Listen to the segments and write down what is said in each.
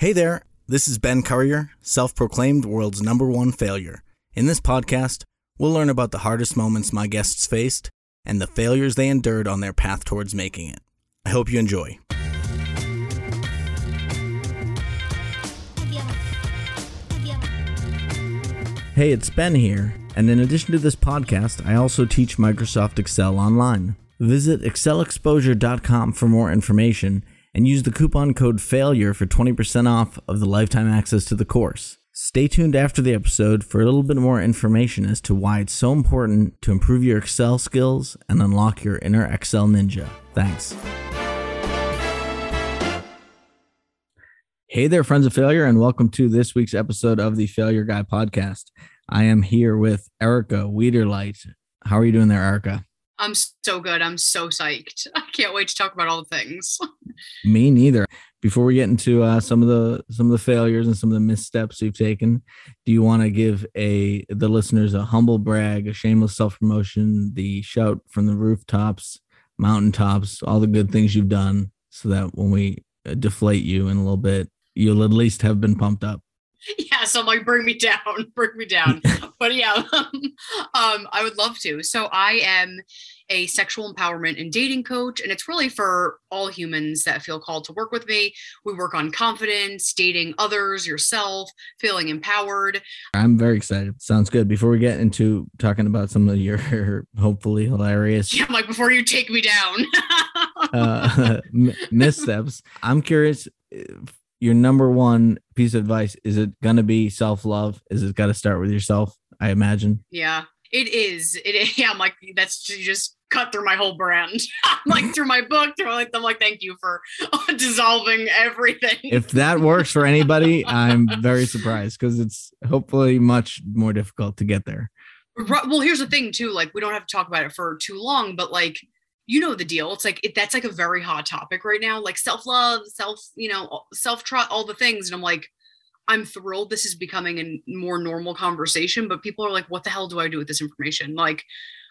Hey there, this is Ben Currier, self proclaimed world's number one failure. In this podcast, we'll learn about the hardest moments my guests faced and the failures they endured on their path towards making it. I hope you enjoy. Hey, it's Ben here, and in addition to this podcast, I also teach Microsoft Excel online. Visit excelexposure.com for more information and use the coupon code FAILURE for 20% off of the lifetime access to the course. Stay tuned after the episode for a little bit more information as to why it's so important to improve your Excel skills and unlock your inner Excel ninja. Thanks. Hey there, friends of failure, and welcome to this week's episode of the Failure Guy podcast. I am here with Erica Wiederlight. How are you doing there, Erica? I'm so good. I'm so psyched. I can't wait to talk about all the things. Me neither. Before we get into uh, some of the some of the failures and some of the missteps you've taken, do you want to give a the listeners a humble brag, a shameless self promotion, the shout from the rooftops, mountaintops, all the good things you've done, so that when we uh, deflate you in a little bit, you'll at least have been pumped up. Yeah, so I'm like, bring me down, bring me down. but yeah, um, I would love to. So I am a sexual empowerment and dating coach, and it's really for all humans that feel called to work with me. We work on confidence, dating others, yourself, feeling empowered. I'm very excited. Sounds good. Before we get into talking about some of your hopefully hilarious, yeah, like before you take me down, uh, missteps, I'm curious your number one piece of advice is it gonna be self-love? Is it got to start with yourself? I imagine. Yeah it is. It is yeah i'm like that's just cut through my whole brand. Like through my book through like i'm like thank you for dissolving everything. If that works for anybody i'm very surprised because it's hopefully much more difficult to get there. Well here's the thing too like we don't have to talk about it for too long but like you know the deal. It's like it, that's like a very hot topic right now, like self love, self, you know, self trust, all the things. And I'm like, I'm thrilled this is becoming a more normal conversation. But people are like, what the hell do I do with this information? Like,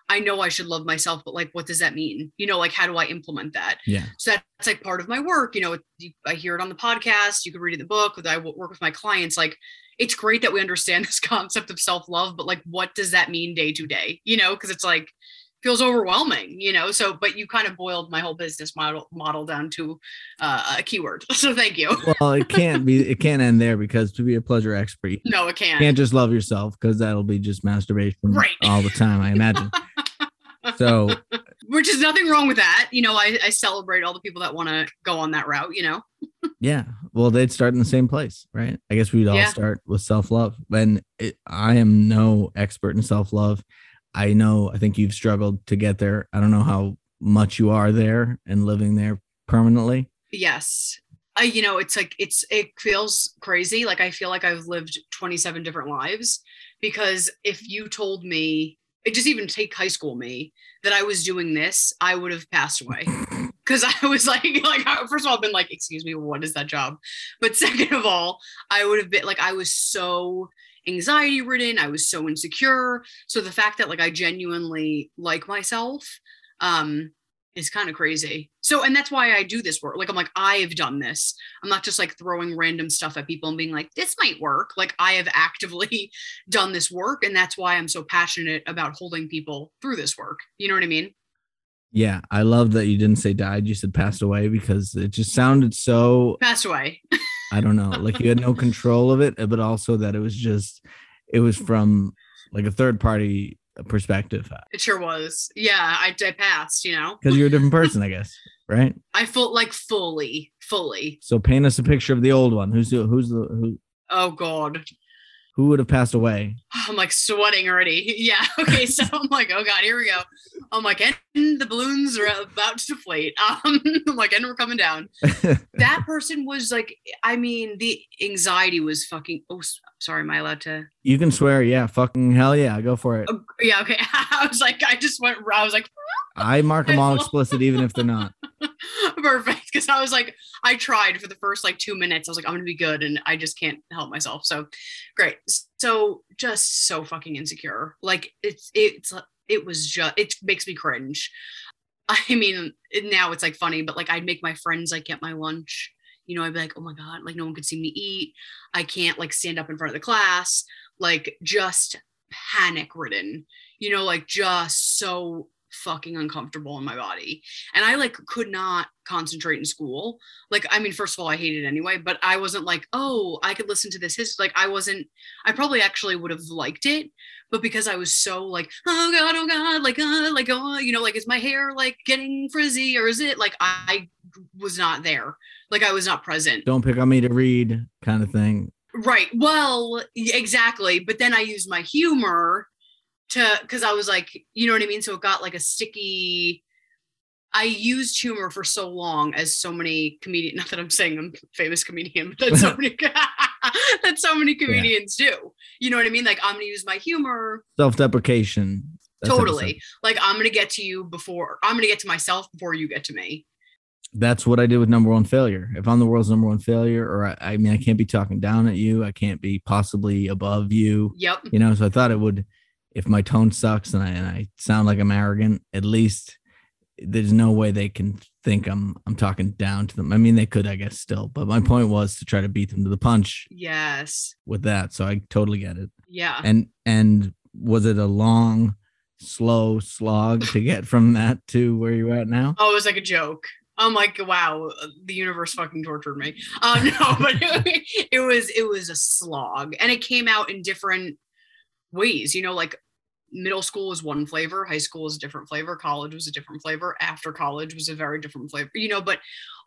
I know I should love myself, but like, what does that mean? You know, like, how do I implement that? Yeah. So that's like part of my work. You know, I hear it on the podcast. You can read it in the book. I work with my clients. Like, it's great that we understand this concept of self love, but like, what does that mean day to day? You know, because it's like feels overwhelming you know so but you kind of boiled my whole business model model down to uh, a keyword so thank you. Well it can't be it can't end there because to be a pleasure expert no it can't. can't just love yourself because that'll be just masturbation right. all the time i imagine. So which is nothing wrong with that you know i, I celebrate all the people that want to go on that route you know? Yeah well they'd start in the same place right? I guess we'd all yeah. start with self-love and it, i am no expert in self-love I know I think you've struggled to get there. I don't know how much you are there and living there permanently. Yes. I, you know, it's like it's it feels crazy. Like I feel like I've lived 27 different lives because if you told me, it just even take high school me that I was doing this, I would have passed away. Cause I was like, like first of all, I've been like, excuse me, what is that job? But second of all, I would have been like, I was so anxiety ridden. I was so insecure. So the fact that like I genuinely like myself um is kind of crazy. So and that's why I do this work. Like I'm like I've done this. I'm not just like throwing random stuff at people and being like this might work. Like I have actively done this work and that's why I'm so passionate about holding people through this work. You know what I mean? Yeah, I love that you didn't say died, you said passed away because it just sounded so passed away. I don't know, like you had no control of it, eh, but also that it was just it was from like a third party perspective. It sure was. Yeah, I, I passed, you know. Because you're a different person, I guess, right? I felt like fully, fully. So paint us a picture of the old one. Who's the who's the who Oh god who would have passed away? I'm like sweating already. Yeah. Okay. So I'm like, oh God, here we go. I'm like, and the balloons are about to deflate. Um, I'm like, and we're coming down. that person was like, I mean, the anxiety was fucking. Oh, sorry, am I allowed to? You can swear. Yeah. Fucking hell yeah. Go for it. Oh, yeah. Okay. I was like, I just went. I was like. I mark them all explicit, even if they're not. Perfect. Because I was like, I tried for the first like two minutes. I was like, I'm gonna be good, and I just can't help myself. So great. So just so fucking insecure. Like it's it's it was just it makes me cringe. I mean, now it's like funny, but like I'd make my friends like get my lunch You know, I'd be like, oh my God, like no one could see me eat. I can't like stand up in front of the class, like just panic ridden, you know, like just so fucking uncomfortable in my body. And I like could not concentrate in school. Like, I mean, first of all, I hated it anyway, but I wasn't like, oh, I could listen to this history. Like, I wasn't, I probably actually would have liked it, but because I was so like, oh God, oh God, like, uh, like, oh, you know, like, is my hair like getting frizzy or is it like I was not there? Like, I was not present. Don't pick on me to read kind of thing. Right. Well, exactly. But then I used my humor to because I was like, you know what I mean? So it got like a sticky. I used humor for so long as so many comedian. Not that I'm saying I'm a famous comedian, but that so many that so many comedians yeah. do. You know what I mean? Like I'm gonna use my humor. Self-deprecation. totally. Like I'm gonna get to you before I'm gonna get to myself before you get to me. That's what I did with number one failure. If I'm the world's number one failure, or I, I mean, I can't be talking down at you. I can't be possibly above you. Yep. You know, so I thought it would if my tone sucks and I, and I sound like I'm arrogant, at least there's no way they can think I'm I'm talking down to them. I mean, they could, I guess, still, but my point was to try to beat them to the punch. Yes. With that, so I totally get it. Yeah. And and was it a long, slow slog to get from that to where you're at now? Oh, it was like a joke. I'm like, wow, the universe fucking tortured me. Um, no, but it, it was it was a slog, and it came out in different ways. You know, like middle school was one flavor, high school was a different flavor, college was a different flavor, after college was a very different flavor, you know, but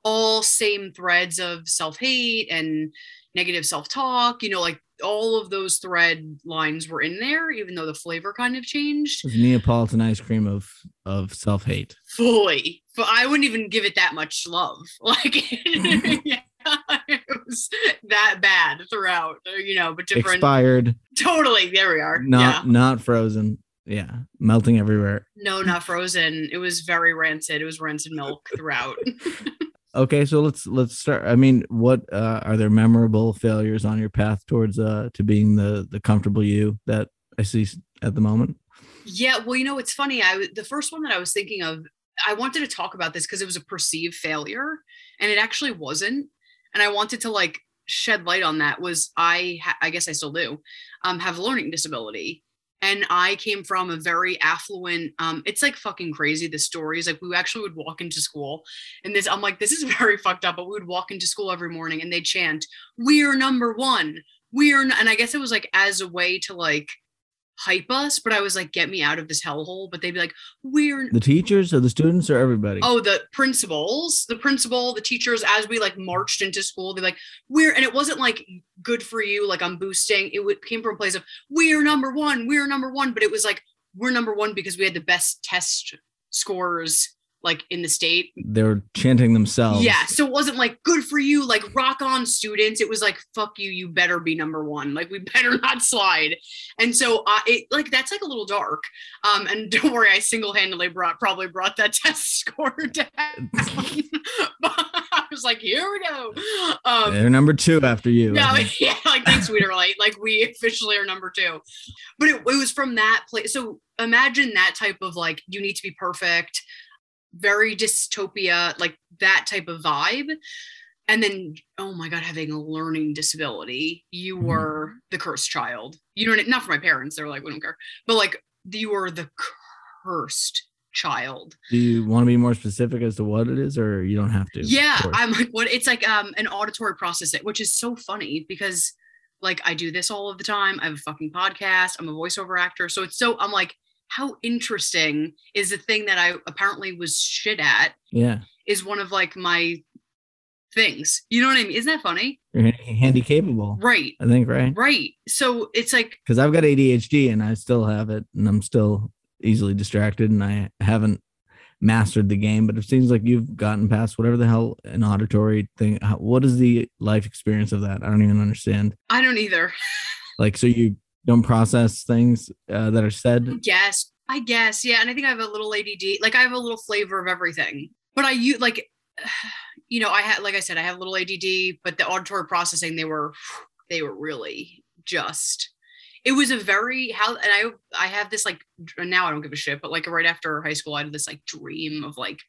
all same threads of self hate and negative self talk, you know, like all of those thread lines were in there, even though the flavor kind of changed. It Neapolitan ice cream of of self hate. Fully, but I wouldn't even give it that much love. Like, yeah, it was that bad throughout, uh, you know, but different. Expired. Totally. There we are. Not yeah. not frozen. Yeah, melting everywhere. No, not frozen. It was very rancid. It was rancid milk throughout. okay, so let's let's start. I mean, what uh, are there memorable failures on your path towards uh to being the the comfortable you that I see at the moment? Yeah, well, you know, it's funny. I the first one that I was thinking of, I wanted to talk about this because it was a perceived failure, and it actually wasn't and I wanted to like shed light on that was I ha- I guess I still do um have a learning disability. And I came from a very affluent um it's like fucking crazy the stories like we actually would walk into school and this I'm like this is very fucked up but we would walk into school every morning and they'd chant we're number 1 we're and I guess it was like as a way to like hype us, but I was like, get me out of this hellhole. But they'd be like, we're the teachers or the students or everybody. Oh, the principals, the principal, the teachers, as we like marched into school, they're like, we're and it wasn't like good for you, like I'm boosting. It would, came from a place of we're number one, we're number one, but it was like we're number one because we had the best test scores like in the state. They were chanting themselves. Yeah. So it wasn't like good for you, like rock on students. It was like, fuck you, you better be number one. Like we better not slide. And so uh, it like that's like a little dark. Um, and don't worry, I single-handedly brought probably brought that test score down. I was like, here we go. Um, They're number two after you. No, yeah, like thanks, Wiederlight. Like we officially are number two. But it, it was from that place. So imagine that type of like you need to be perfect very dystopia, like that type of vibe. And then, oh my God, having a learning disability, you mm-hmm. were the cursed child. You know, not for my parents, they're like, we don't care, but like you were the cursed child. Do you want to be more specific as to what it is, or you don't have to? Yeah, I'm like, what? It's like um an auditory processing, which is so funny because like I do this all of the time. I have a fucking podcast. I'm a voiceover actor, so it's so I'm like how interesting is the thing that I apparently was shit at. Yeah. Is one of like my things. You know what I mean? Isn't that funny? You're handy capable. Right. I think, right? Right. So it's like because I've got ADHD and I still have it and I'm still easily distracted and I haven't mastered the game, but it seems like you've gotten past whatever the hell an auditory thing. How, what is the life experience of that? I don't even understand. I don't either. like, so you don't process things uh, that are said. Yes, I guess. Yeah, and I think I have a little ADD. Like I have a little flavor of everything. But I use like, you know, I had like I said, I have a little ADD, but the auditory processing they were they were really just. It was a very how and I I have this like now I don't give a shit, but like right after high school I had this like dream of like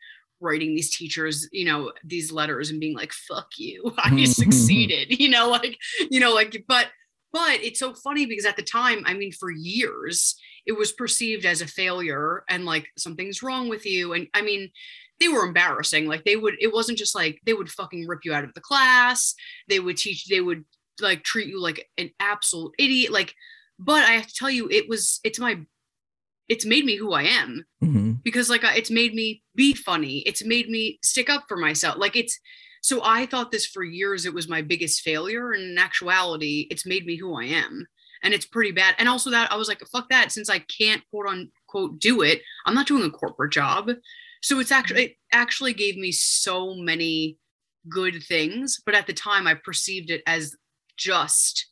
writing these teachers, you know, these letters and being like, fuck you, I succeeded, you know, like, you know, like, but, but it's so funny because at the time, I mean, for years, it was perceived as a failure and like something's wrong with you. And I mean, they were embarrassing. Like they would, it wasn't just like they would fucking rip you out of the class. They would teach, they would like treat you like an absolute idiot. Like, but I have to tell you, it was, it's my it's made me who I am mm-hmm. because like it's made me be funny. It's made me stick up for myself. Like it's so I thought this for years it was my biggest failure and in actuality it's made me who I am. And it's pretty bad. And also that I was like fuck that since I can't quote unquote do it, I'm not doing a corporate job. So it's actually it actually gave me so many good things, but at the time I perceived it as just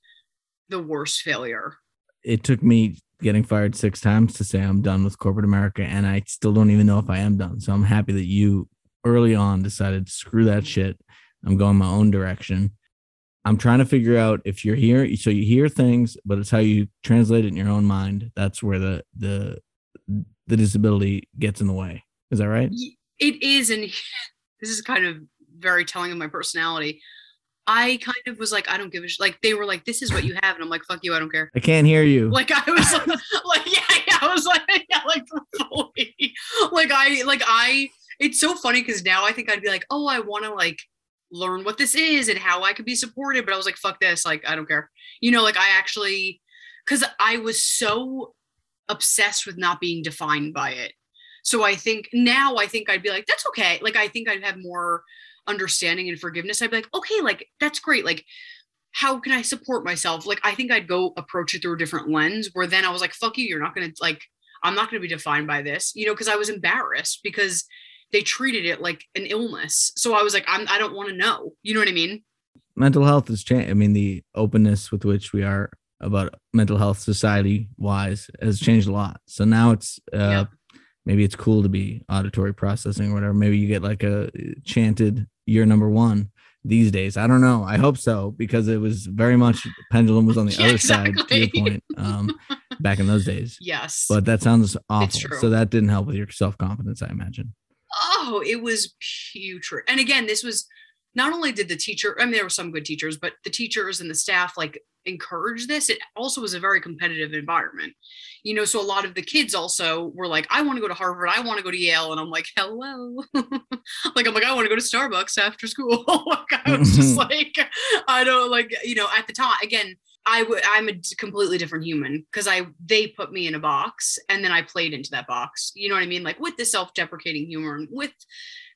the worst failure. It took me getting fired six times to say I'm done with corporate America, and I still don't even know if I am done. So I'm happy that you early on decided screw that shit. I'm going my own direction. I'm trying to figure out if you're here, so you hear things, but it's how you translate it in your own mind. That's where the the the disability gets in the way. Is that right? It is, and this is kind of very telling of my personality. I kind of was like, I don't give a sh-. like. They were like, "This is what you have," and I'm like, "Fuck you, I don't care." I can't hear you. Like I was like, like yeah, yeah, I was like, yeah, like fully, like I, like I. It's so funny because now I think I'd be like, oh, I want to like learn what this is and how I could be supported, but I was like, fuck this, like I don't care. You know, like I actually, because I was so obsessed with not being defined by it. So I think now I think I'd be like, that's okay. Like I think I'd have more understanding and forgiveness, I'd be like, okay, like that's great. Like, how can I support myself? Like, I think I'd go approach it through a different lens where then I was like, fuck you, you're not gonna like, I'm not gonna be defined by this, you know, because I was embarrassed because they treated it like an illness. So I was like, I'm I don't want to know. You know what I mean? Mental health has changed. I mean, the openness with which we are about mental health society wise has changed a lot. So now it's uh yep. maybe it's cool to be auditory processing or whatever. Maybe you get like a chanted year number one these days. I don't know. I hope so because it was very much pendulum was on the yeah, other exactly. side to your point um, back in those days. Yes. But that sounds awful. So that didn't help with your self confidence, I imagine. Oh, it was putrid. And again, this was not only did the teacher, I mean, there were some good teachers, but the teachers and the staff like encourage this. It also was a very competitive environment, you know. So a lot of the kids also were like, "I want to go to Harvard. I want to go to Yale," and I'm like, "Hello," like I'm like, "I want to go to Starbucks after school." like I was just mm-hmm. like, I don't like, you know, at the time again. I would I'm a completely different human because I they put me in a box and then I played into that box. You know what I mean? Like with the self-deprecating humor and with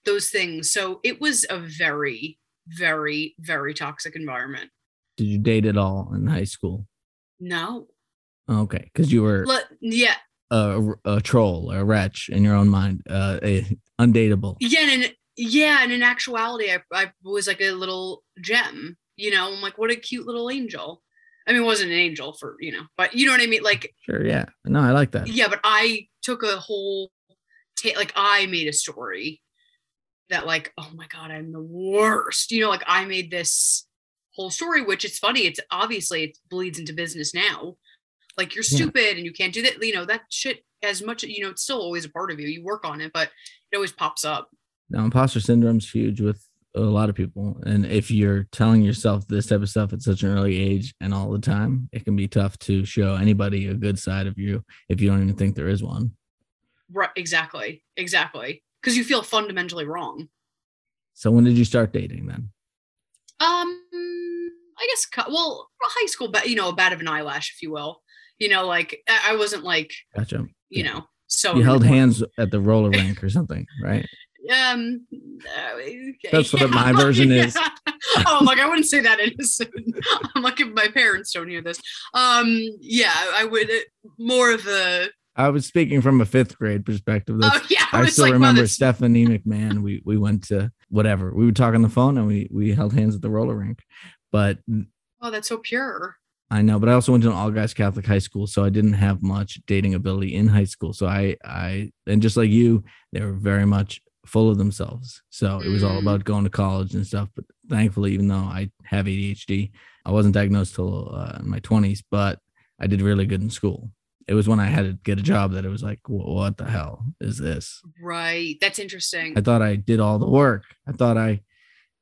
those things. So it was a very, very, very toxic environment. Did you date at all in high school? No. Okay, because you were yeah a, a troll, a wretch in your own mind, uh, a, undateable. Yeah, and yeah, and in actuality, I, I was like a little gem. You know, I'm like, what a cute little angel. I mean, it wasn't an angel for you know, but you know what I mean. Like, sure, yeah, no, I like that. Yeah, but I took a whole, ta- like, I made a story that, like, oh my god, I'm the worst. You know, like I made this whole story, which it's funny. It's obviously it bleeds into business now. Like you're stupid yeah. and you can't do that. You know, that shit as much, you know, it's still always a part of you. You work on it, but it always pops up. Now imposter syndrome's huge with a lot of people. And if you're telling yourself this type of stuff at such an early age and all the time, it can be tough to show anybody a good side of you if you don't even think there is one. Right. Exactly. Exactly. Because you feel fundamentally wrong. So when did you start dating then? Um, I guess, well, high school, but you know, a bat of an eyelash, if you will. You know, like I wasn't like, gotcha. You know, so you held hands at the roller rink or something, right? Um, uh, okay. that's what my version is. oh, like I wouldn't say that innocent. I'm like if my parents don't hear this. Um, yeah, I would uh, more of a. I was speaking from a fifth grade perspective. That's, oh yeah, I, I still like, remember Stephanie McMahon. We we went to whatever. We would talk on the phone and we we held hands at the roller rink. But oh, that's so pure. I know, but I also went to an all guys Catholic high school, so I didn't have much dating ability in high school. So I, I, and just like you, they were very much full of themselves. So it was all mm. about going to college and stuff. But thankfully, even though I have ADHD, I wasn't diagnosed till uh, in my twenties, but I did really good in school. it was when I had to get a job that it was like, what the hell is this? Right. That's interesting. I thought I did all the work. I thought I,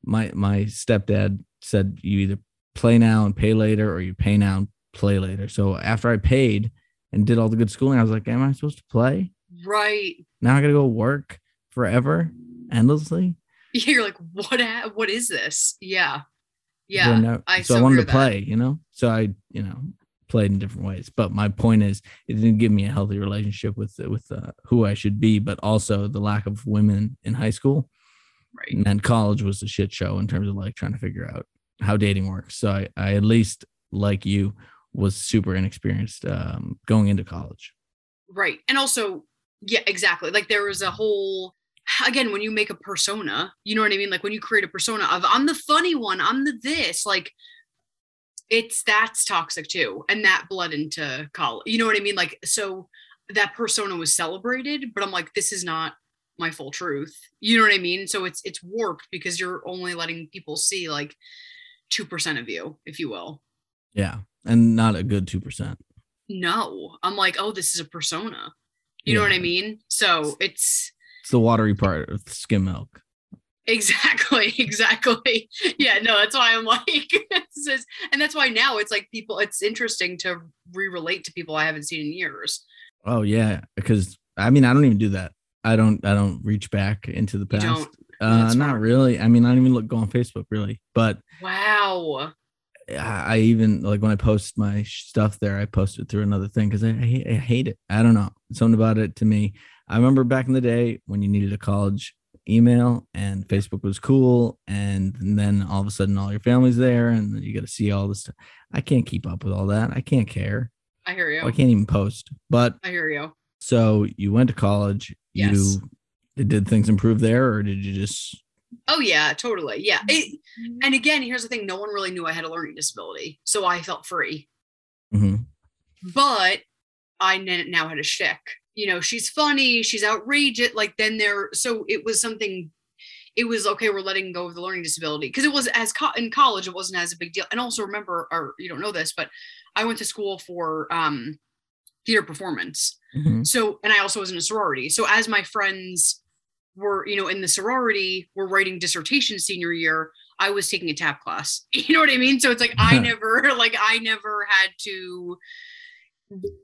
my my stepdad said you either play now and pay later, or you pay now and play later. So after I paid and did all the good schooling, I was like, am I supposed to play? Right. Now I got to go work forever, endlessly. You're like, what? ha- What is this? Yeah. Yeah. I so I wanted to that. play, you know. So I, you know, played in different ways. But my point is, it didn't give me a healthy relationship with with uh, who I should be, but also the lack of women in high school Right. and then college was a shit show in terms of like trying to figure out how dating works. So I, I at least like you was super inexperienced um, going into college. Right. And also, yeah, exactly. Like there was a whole again, when you make a persona, you know what I mean? Like when you create a persona of I'm the funny one, I'm the this, like it's that's toxic too. And that bled into college. You know what I mean? Like so that persona was celebrated, but I'm like, this is not my full truth. You know what I mean? So it's it's warped because you're only letting people see like two percent of you, if you will. Yeah, and not a good two percent. No. I'm like, oh, this is a persona. You know what I mean? So it's It's the watery part of skim milk. exactly, exactly. Yeah, no, that's why I'm like, just- and that's why now it's like people, it's interesting to re relate to people I haven't seen in years. Oh yeah, because I mean I don't even do that. I don't I don't reach back into the You past. don't? Uh, not really. I mean, I don't even look go on Facebook really, but Wow. I, even like when I post my stuff there, I post it through another thing because I, I, hate- I hate it. I don't know something about it to me. I remember back in the day when you needed a college email and Facebook was cool, and, then all of a sudden all your family's there, and you got to see all this. Stuff. I can't keep up with all that. I can't care. I hear you. I can't even post. But I hear you. so you went to college. Yes. You did things improve there, or did you just? Oh yeah, totally. Yeah. It, and again, here's the thing: no one really knew I had a learning disability, so I felt free. Mhm. But I n- now had a shtick. You know, she's funny, she's outrageous. Like then there, so it was something. It was okay. We're letting go of the learning disability because it was as co- in college, it wasn't as a big deal. And also remember, or you don't know this, but I went to school for um, theater performance. Mhm. So, and I also was in a sorority. So, as my friends were, you know, in the sorority, were writing dissertations senior year, I was taking a tap class. You know what I mean? So it's like I never, like, I never had to.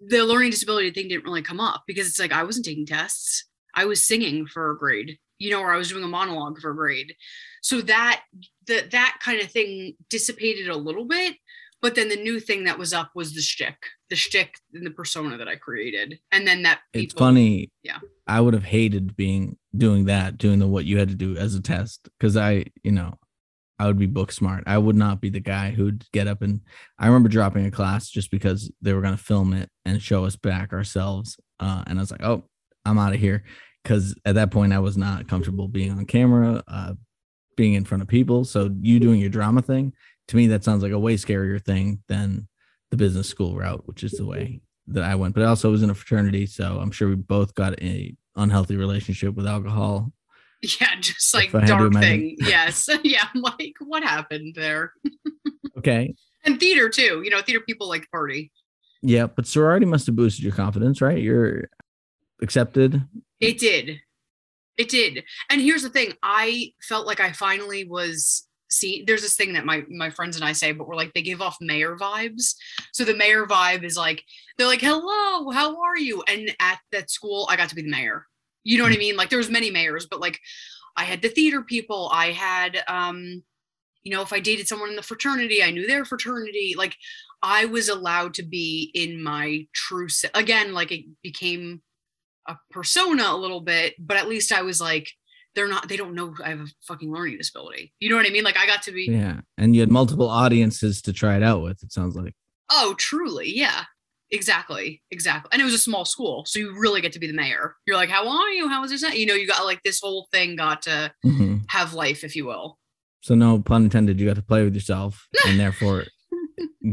The learning disability thing didn't really come up because it's like I wasn't taking tests. I was singing for a grade, you know, or I was doing a monologue for a grade. So that that that kind of thing dissipated a little bit. But then the new thing that was up was the shtick, the shtick and the persona that I created. And then that It's funny. yeah. I would have hated being doing that, doing the what you had to do as a test, because I, you know, I would be book smart. I would not be the guy who'd get up and I remember dropping a class just because they were going to film it and show us back ourselves. Uh, and I was like, oh, I'm out of here. Because at that point, I was not comfortable being on camera, uh, being in front of people. So you doing your drama thing, to me, that sounds like a way scarier thing than the business school route, which is the way that I went. But I also was in a fraternity, so I'm sure we both got a unhealthy relationship with alcohol. Yeah, just like I had to dark thing. Yes. yeah. I'm like, what happened there? Okay. And theater too. You know, theater people like to party. Yeah, but sorority must have boosted your confidence, right? You're accepted. It did. It did. And here's the thing. I felt like I finally was see there's this thing that my my friends and I say, but we're like they give off mayor vibes. So the mayor vibe is like they're like, "Hello, how are you?" And at that school, I got to be the mayor. You know what I mean? Like there was many mayors, but like I had the theater people. I had um you know, if I dated someone in the fraternity, I knew their fraternity. Like I was allowed to be in my true se- again, like it became a persona a little bit, but at least I was like, they're not, they don't know I have a fucking learning disability. You know what I mean? Like I got to be, Yeah. And you had multiple audiences to try it out with, it sounds like. oh, truly. Yeah. Exactly. Exactly. And it was a small school. So you really get to be the mayor. You're like, how are you? How was this? You know, you got like this whole thing got to Mhm. have life, if you will. So no pun intended, you got to play with yourself and therefore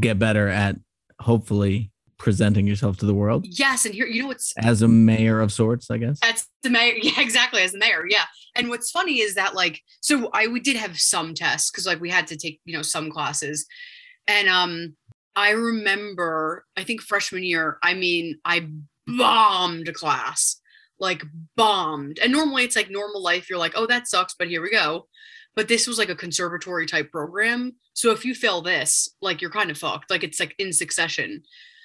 get better at hopefully presenting yourself to the world Yes. And here, you know, what's as a mayor of sorts, I guess. That's the mayor. Yeah, exactly. As the mayor. Yeah. And what's funny is that like, so I we did have some tests because like we had to take, you know, some classes. And um I remember, I think freshman year, I mean, I bombed a class, like bombed. And normally it's like normal life. You're like, oh, that sucks, but here we go. But this was like a conservatory type program. So if you fail this, like you're kind of fucked. Like it's like in succession.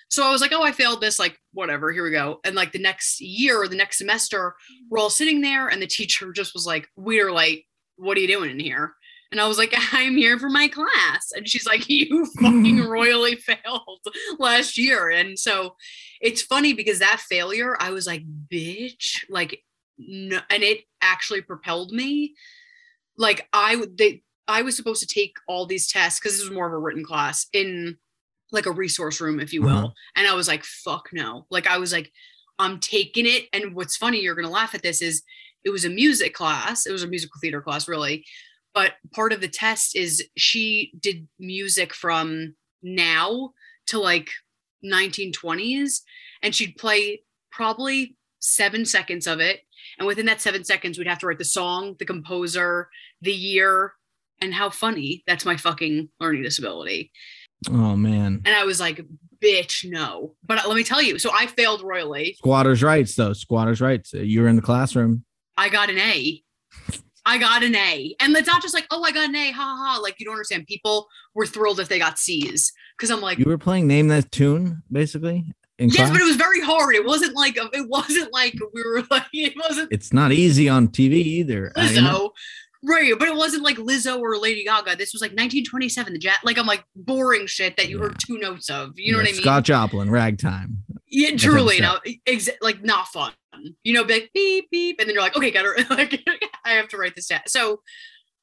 So I was like, oh, I failed this, like whatever, here we go. And like the next year or the next semester, we're all sitting there, and the teacher just was like, We're like, what are you doing in here? And I was like, I'm here for my class. And she's like, You fucking royally failed last year. And so it's funny because that failure, I was like, bitch, like, no, and it actually propelled me. Like, I, would, they, I was supposed to take all these tests because this was more of a written class in like a resource room, if you will. Uh-huh. And I was like, fuck no. Like, I was like, I'm taking it. And what's funny, you're going to laugh at this, is it was a music class. It was a musical theater class, really but part of the test is she did music from now to like 1920s and she'd play probably seven seconds of it and within that seven seconds we'd have to write the song the composer the year and how funny that's my fucking learning disability oh man and i was like bitch no but let me tell you so i failed royally squatters rights though squatters rights you were in the classroom i got an a I got an A. And it's not just like, oh, I got an A, ha ha. ha. Like, you don't understand. People were thrilled if they got C's. Cause I'm like, you were playing Name That Tune, basically? yes, class? but it was very hard. It wasn't like, it wasn't like we were like, it wasn't. It's not easy on TV either. Lizzo. Right, but it wasn't like Lizzo or Lady Gaga. This was like 1927. The jet, like I'm like boring shit that you yeah. heard two notes of. You know yeah, what I mean? Scott Joplin, Ragtime. Yeah, truly. No, exa- like not fun you know, like beep beep, and then you're like, okay, got her. like I have to write this down. So,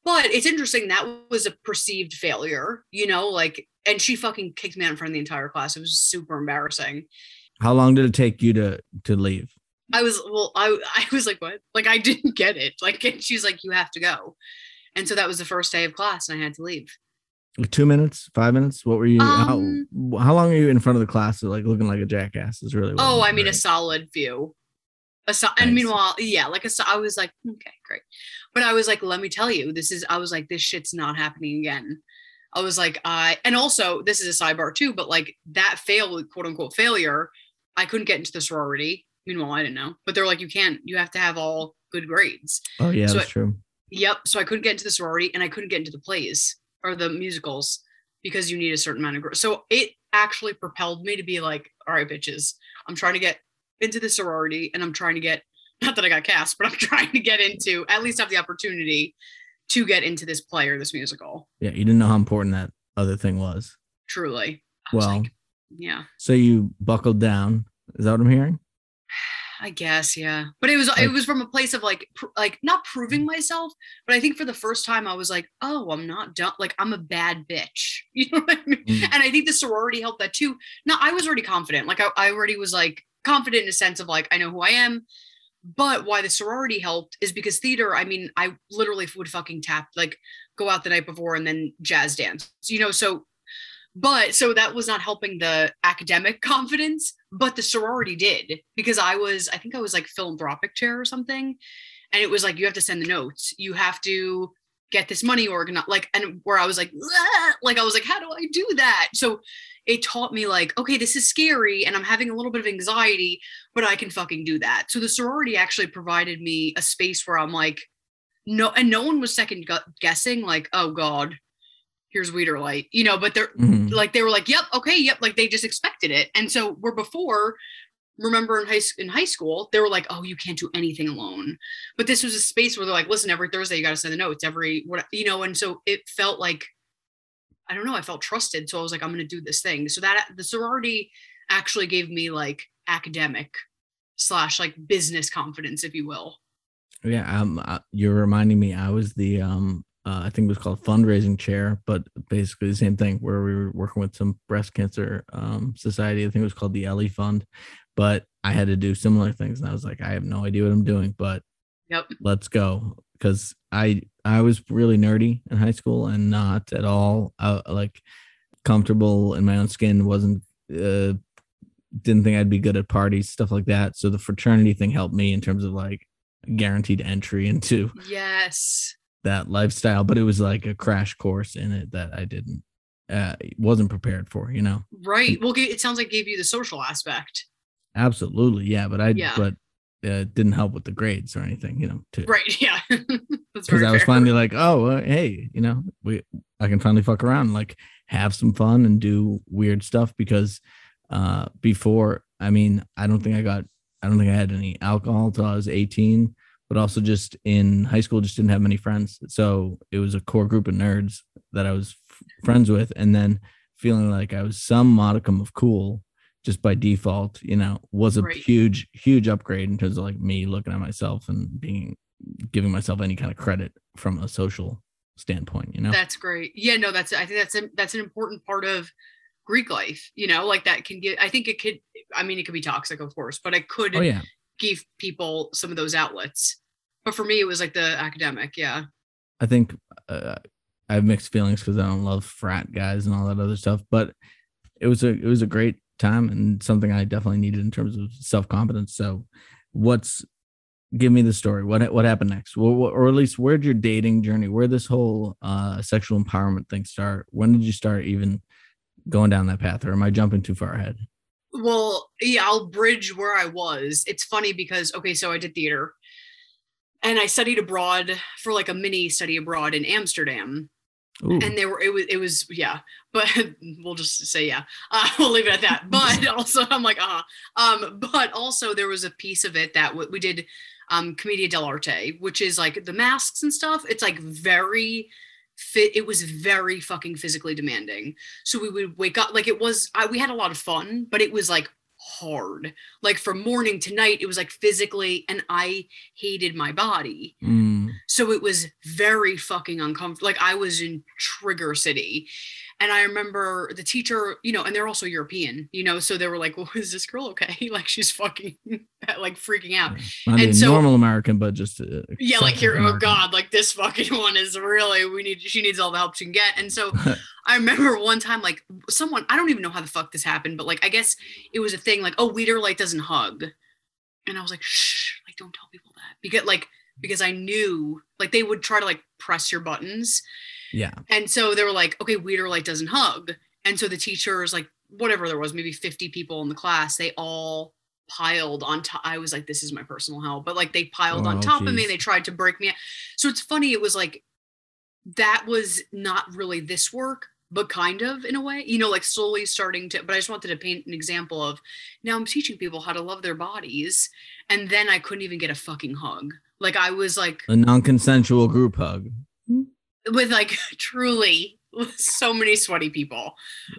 but it's interesting that was a perceived failure, you know, like, and she fucking kicked me out in front of the entire class. It was super embarrassing. How long did it take you to to leave? I was well, I I was like, what? Like I didn't get it. Like, and she's like, you have to go. And so that was the first day of class, and I had to leave. Two minutes, five minutes. What were you? Um, how how long are you in front of the class? Like looking like a jackass is really. Oh, I mean, a solid few. So, and meanwhile, yeah, like a, I was like, okay, great. But I was like, let me tell you, this is, I was like, this shit's not happening again. I was like, I, and also this is a sidebar too, but like that fail, quote unquote failure, I couldn't get into the sorority. Meanwhile, I didn't know, but they're like, you can't, you have to have all good grades. Oh yeah, so that's I, true. Yep. So I couldn't get into the sorority and I couldn't get into the plays or the musicals because you need a certain amount of growth. So it actually propelled me to be like, all right, bitches, I'm trying to get into the sorority and I'm trying to get not that I got cast, but I'm trying to get into at least have the opportunity to get into this play or this musical. Yeah, you didn't know how important that other thing was. Truly. well, like, yeah. So you buckled down. Is that what I'm hearing? I guess, yeah. But it was like, it was from a place of like pr- like not proving myself, but I think for the first time I was like, oh, I'm not done. Like I'm a bad bitch. You know what I mean? Mm. And I think the sorority helped that too. Now I was already confident. Like I, I already was like confident in a sense of like I know who I am. But why the sorority helped is because theater, I mean, I literally would fucking tap, like go out the night before and then jazz dance, you know? So, but so that was not helping the academic confidence, but the sorority did because I was, I think I was like philanthropic chair or something. And it was like, you have to send the notes, you have to get this money organized, like, and where I was like, like, I was like, how do I do that? So it taught me like, okay, this is scary and I'm having a little bit of anxiety, but I can fucking do that. So the sorority actually provided me a space where I'm like, no, and no one was second guessing, like, oh God, here's Wiederlight, you know, but they're mm-hmm. like, they were like, yep, okay, yep, like they just expected it. And so where before, remember in high in high school, they were like, "Oh, you can't do anything alone." But this was a space where they're like, "Listen, every Thursday you got to send the notes. Every what you know." And so it felt like I don't know, I felt trusted. So I was like, I'm going to do this thing. So that the sorority actually gave me like academic slash like business confidence, if you will. Yeah. Um, uh, you're reminding me, I was the, um, uh, I think it was called fundraising chair, but basically the same thing where we were working with some breast cancer um, society. I think it was called the Ellie Fund, but I had to do similar things. And I was like, I have no idea what I'm doing, but yep. let's go because I I was really nerdy in high school and not at all uh, like comfortable in my own skin. wasn't uh, didn't think I'd be good at parties stuff like that. So the fraternity thing helped me in terms of like guaranteed entry into yes that lifestyle. But it was like a crash course in it that I didn't uh, wasn't prepared for. You know, right. Well, it sounds like it gave you the social aspect. absolutely, yeah. But I, Yeah. but uh, didn't help with the grades or anything. You know, to Right. Yeah. Because I was fair. finally like, oh, uh, hey, you know, we I can finally fuck around, like have some fun and do weird stuff. Because uh, before, I mean, I don't think I got, I don't think I had any alcohol till I was eighteen, but also just in high school, just didn't have many friends. So it was a core group of nerds that I was f- friends with, and then feeling like I was some modicum of cool just by default, you know, was a Right. huge, huge upgrade in terms of like me looking at myself and being giving myself any kind of credit from a social standpoint, you know? That's great. Yeah, no, that's I think that's a, that's an important part of Greek life. You know, like that can get. I think it could. I mean, it could be toxic, of course, but it could oh yeah. Give people some of those outlets. But for me, it was like the academic. Yeah. I think uh, I have mixed feelings because I don't love frat guys and all that other stuff, but it was a it was a great time and something I definitely needed in terms of self confidence. So, what's give me the story? What what happened next? Or, or at least where'd your dating journey? Where this whole uh, sexual empowerment thing start? When did you start even going down that path, or am I jumping too far ahead? Well, yeah, I'll bridge where I was. It's funny because okay, so I did theater, and I studied abroad for like a mini study abroad in Amsterdam. Ooh, and they were it was it was yeah but we'll just say yeah uh, we'll leave it at that but also i'm like uh um but also there was a piece of it that w- we did um commedia dell'arte which is like the masks and stuff it's like very fit it was very fucking physically demanding so we would wake up like it was I, we had a lot of fun but it was like hard like from morning to night it was like physically and i hated my body mm, so it was very fucking uncomfortable. Like I was in Trigger City. And I remember the teacher, you know, and they're also European, you know, so they were like, well, is this girl okay? Like she's fucking like freaking out. not and so- normal American, but just uh, Yeah, like here, oh God, like this fucking one is really, we need, she needs all the help she can get. And so I remember one time, like someone, I don't even know how the fuck this happened, but like, I guess it was a thing like, oh, Light doesn't hug. And I was like, shh, like, don't tell people that. Because like, because I knew like they would try to like press your buttons. Yeah. And so they were like, okay, Light doesn't hug. And so the teachers, like, whatever there was, maybe 50 people in the class, they all piled on top. I was like, this is my personal hell. But like they piled on Oh, top of me. geez. They tried to break me. So it's funny, it was like that was not really this work, but kind of in a way, you know, like slowly starting to. But I just wanted to paint an example of now I'm teaching people how to love their bodies. And then I couldn't even get a fucking hug. Like I was like, A non-consensual group hug. With like truly so many sweaty people.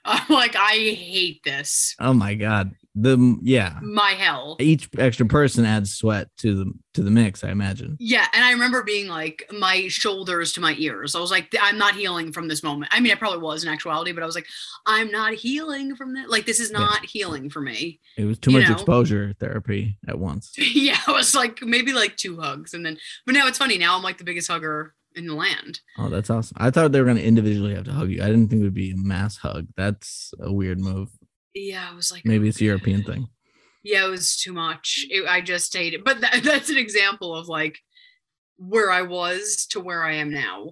I'm like, I hate this. Oh my god. The yeah. My hell. Each extra person adds sweat to the to the mix, I imagine. Yeah, and I remember being like my shoulders to my ears. I was like, I'm not healing from this moment. I mean, I probably was in actuality, but I was like, I'm not healing from that. Like, this is Yeah. not healing for me. It was too You much know? exposure therapy at once. yeah, I was like maybe like two hugs, and then, but now it's funny. Now I'm like the biggest hugger in the land. Oh, that's awesome. I thought they were gonna individually have to hug you. I didn't think it would be a mass hug. That's a weird move. Yeah, I was like, Maybe it's a. European thing. yeah it was too much it, i just hated but that, that's an example of like where i was to where i am now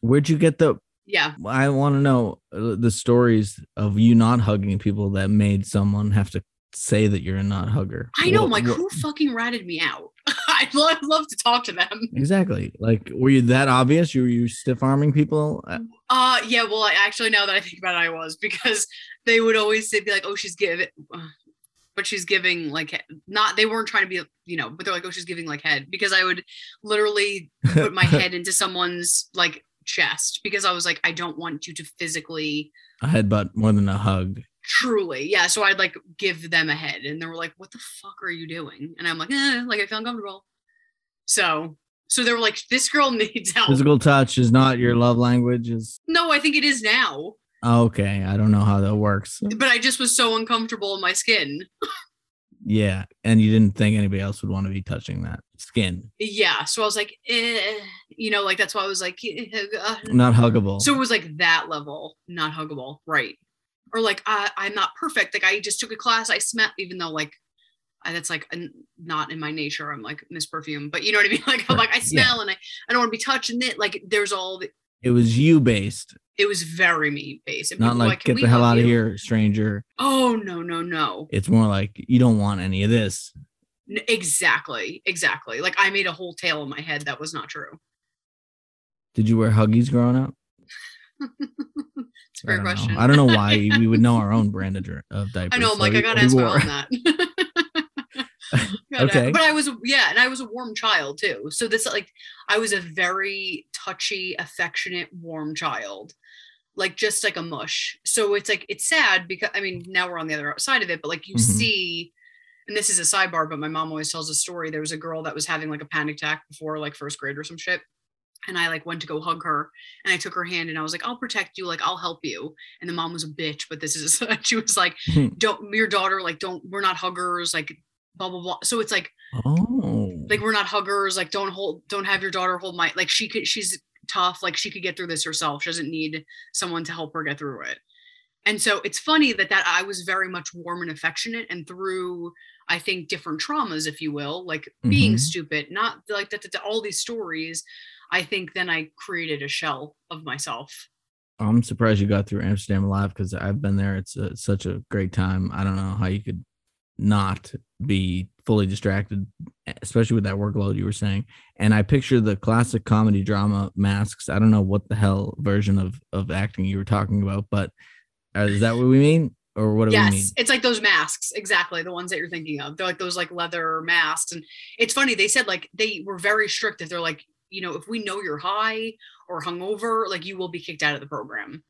Where'd you get the yeah I want to know uh, the stories of you not hugging people that made someone have to say that you're a not hugger. i know What- like what- who fucking ratted me out i'd love, love to talk to them Exactly. Like, were you that obvious? You were you stiff arming people? Uh, uh yeah well I, actually now that i think about it i was because they would always say be like oh she's giving but she's giving like not they weren't trying to be you know but they're like oh she's giving like head because i would literally put my head into someone's like chest because i was like i don't want you to physically a headbutt more than a hug. Truly, yeah. So I'd like give them a head, and they were like, "What the fuck are you doing?" And I'm like, eh, "Like I feel uncomfortable." So, so they were like, "This girl needs help." Physical touch is not your love language. Is No, I think it is now, okay. I don't know how that works. but I just was so uncomfortable in my skin. Yeah, and you didn't think anybody else would want to be touching that skin. Yeah, so I was like, eh, you know, like that's why I was like, eh, uh, Not huggable. so it was like that level, not huggable, right? Or like I, I'm not perfect. Like I just took a class, I smell, even though like I, that's like not in my nature. I'm like Miss Perfume, but you know what I mean. Like I'm like I Yeah. smell and I, I don't want to be touching it. Like there's all the, it was you based. It was very me based. And Not were like get the hell out of you?" here, stranger. Oh no, no, no. It's more like you don't want any of this. Exactly. Exactly. Like I made a whole tale in my head that was not true. Did you wear huggies growing up? It's a fair don't know. question. I don't know why we would know our own brand of, diapers. I know. I'm like, I gotta ask my that. Gotta- Okay. But I was, yeah, and I was a warm child too. So this, like, I was a very touchy, affectionate, warm child, like just like a mush. So it's like it's sad because I mean now we're on the other side of it, but like you Mhm. see, and this is a sidebar, but my mom always tells a story. There was a girl that was having like a panic attack before like first grade or some shit. And I like went to go hug her and I took her hand and I was like, I'll protect you, like I'll help you. And the mom was a bitch, but this is she was like, don't your daughter, like, don't we're not huggers, like blah blah blah. So it's like Oh, like we're not huggers, like don't hold don't have your daughter hold my like she could she's tough, like she could get through this herself. She doesn't need someone to help her get through it. And so it's funny that that I was very much warm and affectionate and through I think different traumas, if you will, like being Mhm. stupid, not like that, all these stories. I think then I created a shell of myself. I'm surprised you got through Amsterdam alive because I've been there. It's, uh such a great time. I don't know how you could not be fully distracted, especially with that workload you were saying. And I picture the classic comedy drama masks. I don't know what the hell version of of acting you were talking about, but uh, is that what we mean, or what do we mean? Yes, it's like those masks, exactly the ones that you're thinking of. They're like those like leather masks, and it's funny. They said like they were very strict. If they're like, you know, if we know you're high or hungover, like you will be kicked out of the program.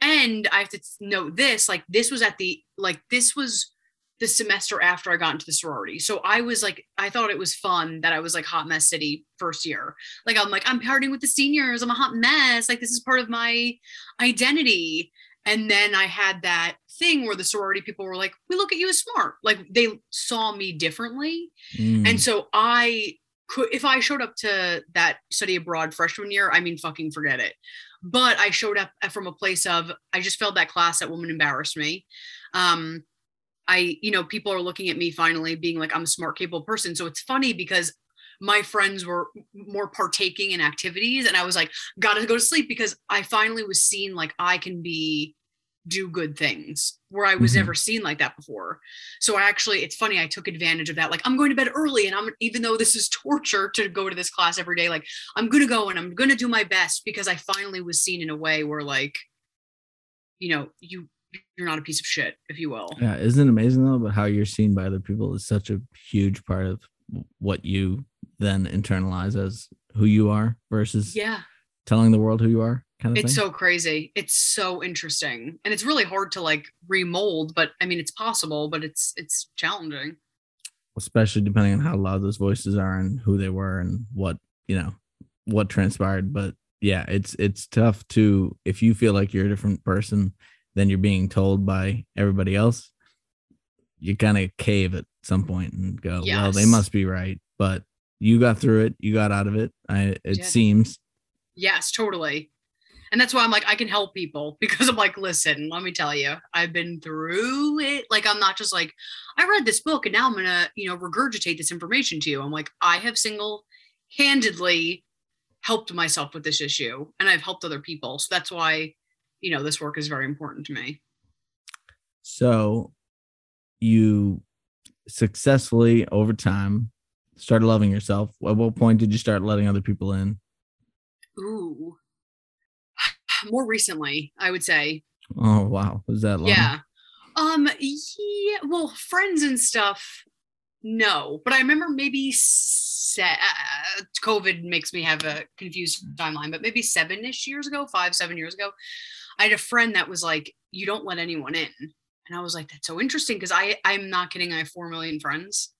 And I have to note this: like this was at the like this was the semester after I got into the sorority. So I was like, I thought it was fun that I was like hot mess city first year. Like I'm like I'm partying with the seniors. I'm a hot mess. Like this is part of my identity. And then I had that thing where the sorority people were like, we look at you as smart. Like they saw me differently. Mm. And so I could, if I showed up to that study abroad freshman year, I mean, fucking forget it. But I showed up from a place of, I just felt that class, that woman embarrassed me. Um, I, you know, people are looking at me finally being like, I'm a smart, capable person. So it's funny because my friends were more partaking in activities and I was like, gotta go to sleep because I finally was seen like I can be do good things where I was Mhm. never seen like that before. So I actually, it's funny, I took advantage of that. Like I'm going to bed early and I'm even though this is torture to go to this class every day, like I'm gonna go and I'm gonna do my best because I finally was seen in a way where like, you know, you you're not a piece of shit, if you will. Yeah, isn't it amazing though? But how you're seen by other people is such a huge part of what you then internalize as who you are versus Yeah. telling the world who you are, kind of It's thing. so crazy. It's so interesting. And it's really hard to like remold, but I mean it's possible, but it's it's challenging. Especially depending on how loud those voices are and who they were and what you know what transpired. But yeah, it's it's tough to if you feel like you're a different person than you're being told by everybody else. You kind of cave at some point and go, "Well, they must be right." But you got through it. You got out of it. I, it did. seems. Yes, totally. And that's why I'm like, I can help people because I'm like, listen, let me tell you, I've been through it. Like, I'm not just like, I read this book and now I'm gonna, you know, regurgitate this information to you. I'm like, I have single handedly helped myself with this issue and I've helped other people. So that's why, you know, this work is very important to me. So you successfully over time started loving yourself. At what point did you start letting other people in? Ooh. More recently, I would say. Oh wow, was that long? Yeah. Um yeah, well, friends and stuff no, but I remember maybe se- uh, COVID makes me have a confused timeline, but maybe 7ish years ago, 5 7 years ago, I had a friend that was like you don't let anyone in. And I was like that's so interesting because I I'm not kidding, I have 4 million friends.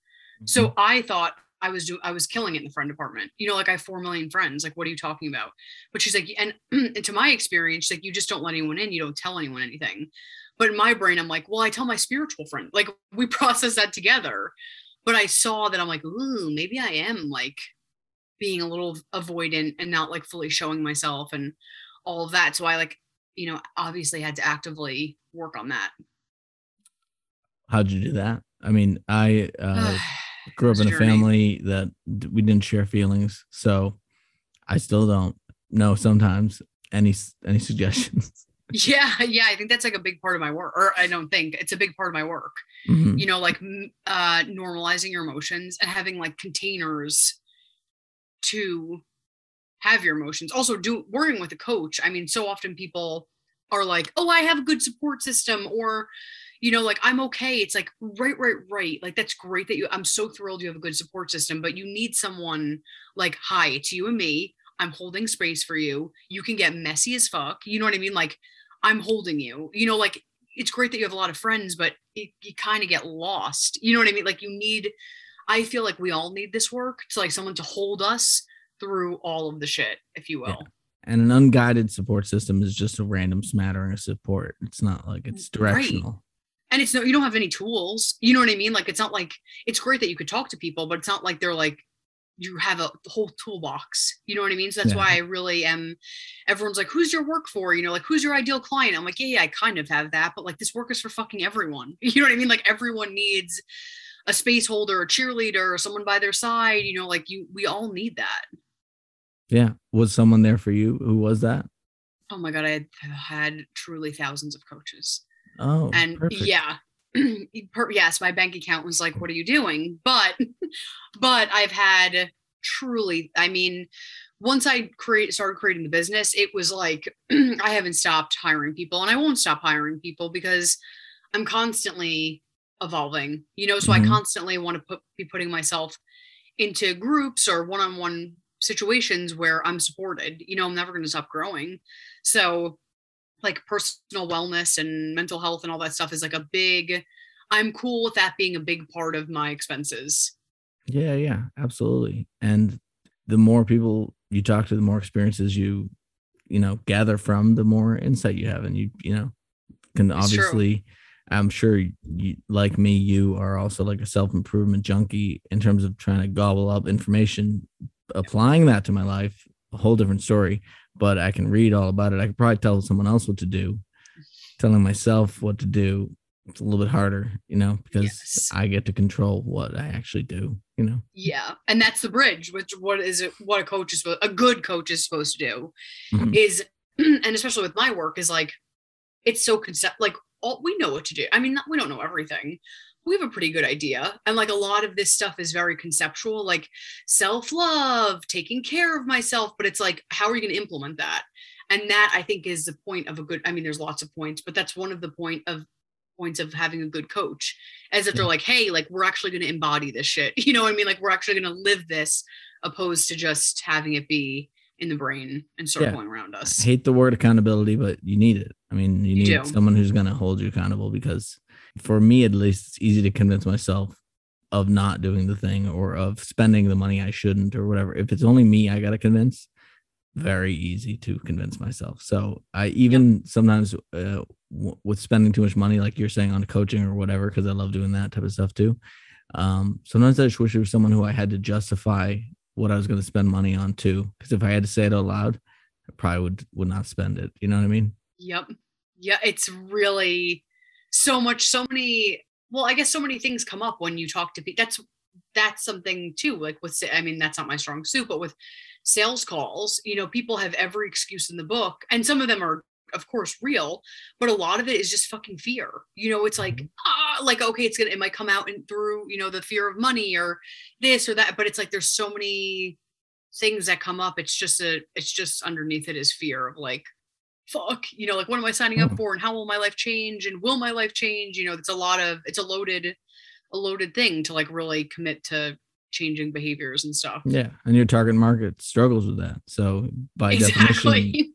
So mm-hmm. I thought I was do I was killing it in the friend department. You know, like I have four million friends. Like, what are you talking about? But she's like, and, and to my experience, like you just don't let anyone in. You don't tell anyone anything. But in my brain, I'm like, well, I tell my spiritual friend. Like we process that together. But I saw that I'm like, ooh, maybe I am like being a little avoidant and not like fully showing myself and all of that. So I like, you know, obviously had to actively work on that. How'd you do that? I mean, I uh, grew up in a family that we didn't share feelings, so I still don't know sometimes. any any suggestions? Yeah, yeah, I think that's like a big part of my work. Or I don't think it's a big part of my work. Mhm. You know, like uh normalizing your emotions and having like containers to have your emotions. Also, do working with a coach. I mean, so often people are like, "Oh, I have a good support system," or you know, like I'm okay. It's like right, right, right. Like that's great that you. I'm so thrilled you have a good support system, but you need someone like, "Hi, it's you and me. I'm holding space for you. You can get messy as fuck. You know what I mean? Like I'm holding you. You know, like it's great that you have a lot of friends, but it, you kind of get lost. You know what I mean? Like you need. I feel like we all need this work to like someone to hold us through all of the shit, if you will. Yeah. And an unguided support system is just a random smattering of support. It's not like it's Right. directional. And it's no, you don't have any tools. You know what I mean? Like it's not like it's great that you could talk to people, but it's not like they're like you have a whole toolbox. You know what I mean? So that's Yeah. why I really am. Everyone's like, "Who's your work for?" You know, like who's your ideal client? I'm like, yeah, yeah, I kind of have that, but like this work is for fucking everyone. You know what I mean? Like everyone needs a space holder, a cheerleader, or someone by their side. You know, like you, we all need that. Yeah. Was someone there for you? Who was that? Oh my god, I had, had truly thousands of coaches. Oh, and perfect. yeah yes my bank account was like what are you doing but but i've had truly i mean once i create started creating the business it was like i haven't stopped hiring people and i won't stop hiring people because i'm constantly evolving you know so Mhm. i constantly want to put be putting myself into groups or one-on-one situations where i'm supported you know i'm never going to stop growing so like personal wellness and mental health and all that stuff is like a big i'm cool with that being a big part of my expenses Yeah, yeah, absolutely. And the more people you talk to, the more experiences you, you know, gather from, the more insight you have, and you, you know, can It's true. obviously. I'm sure you, like me, you are also like a self improvement junkie in terms of trying to gobble up information. Applying that to my life, a whole different story. But I can read all about it. I could probably tell someone else what to do. Telling myself what to do, it's a little bit harder, you know, because Yes. I get to control what I actually do. You know. yeah and that's the bridge which what is it what a coach is supposed a good coach is supposed to do Mhm. is and especially with my work is like it's so concept like all we know what to do i mean we don't know everything we have a pretty good idea. And like a lot of this stuff is very conceptual like self-love taking care of myself but it's like how are you going to implement that? And that i think is the point of a good i mean there's lots of points but that's one of the point of points of having a good coach as if they're like hey like we're actually going to embody this shit. You know what i mean? Like we're actually going to live this opposed to just having it be in the brain and circling around I us. hate the word accountability, but you need it. I mean, you You need do. someone who's going to hold you accountable because for me, at least, it's easy to convince myself of not doing the thing or of spending the money I shouldn't or whatever. If it's only me, I got to convince. Very easy to convince myself. So I even sometimes uh, w- with spending too much money, like you're saying on coaching or whatever, because I love doing that type of stuff too. Um, sometimes I just wish there was someone who I had to justify what I was going to spend money on too. Because if I had to say it out loud, I probably would would not spend it. You know what I mean? Yep. Yeah, it's really so much, so many. Well, I guess so many things come up when you talk to people. That's that's something too. Like with, I mean, that's not my strong suit, but with sales calls, you know, people have every excuse in the book, and some of them are, of course, real, but a lot of it is just fucking fear. You know, it's like ah, like okay, it's gonna, it might come out and through, you know, the fear of money or this or that, but it's like there's so many things that come up. It's just a, it's just underneath it is fear of like fuck, you know, like what am I signing up Mhm. for and how will my life change and will my life change? You know, it's a lot of it's a loaded a loaded thing to like really commit to changing behaviors and stuff. Yeah, and your target market struggles with that. So by definition,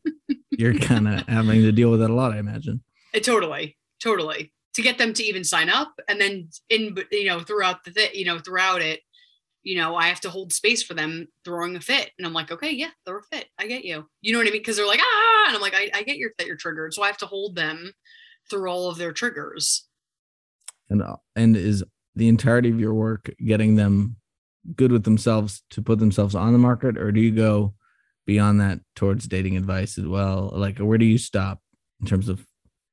you're kind of having to deal with that a lot, I imagine. Uh, totally. Totally. To get them to even sign up and then in you know throughout the you know throughout it you know, I have to hold space for them throwing a fit. And I'm like, okay, yeah, throw a fit. I get you. You know what I mean? Because they're like, ah, and I'm like, I, I get your that you're triggered. So I have to hold them through all of their triggers. And uh, and is the entirety of your work getting them good with themselves to put themselves on the market, or do you go beyond that towards dating advice as well? Like, where do you stop in terms of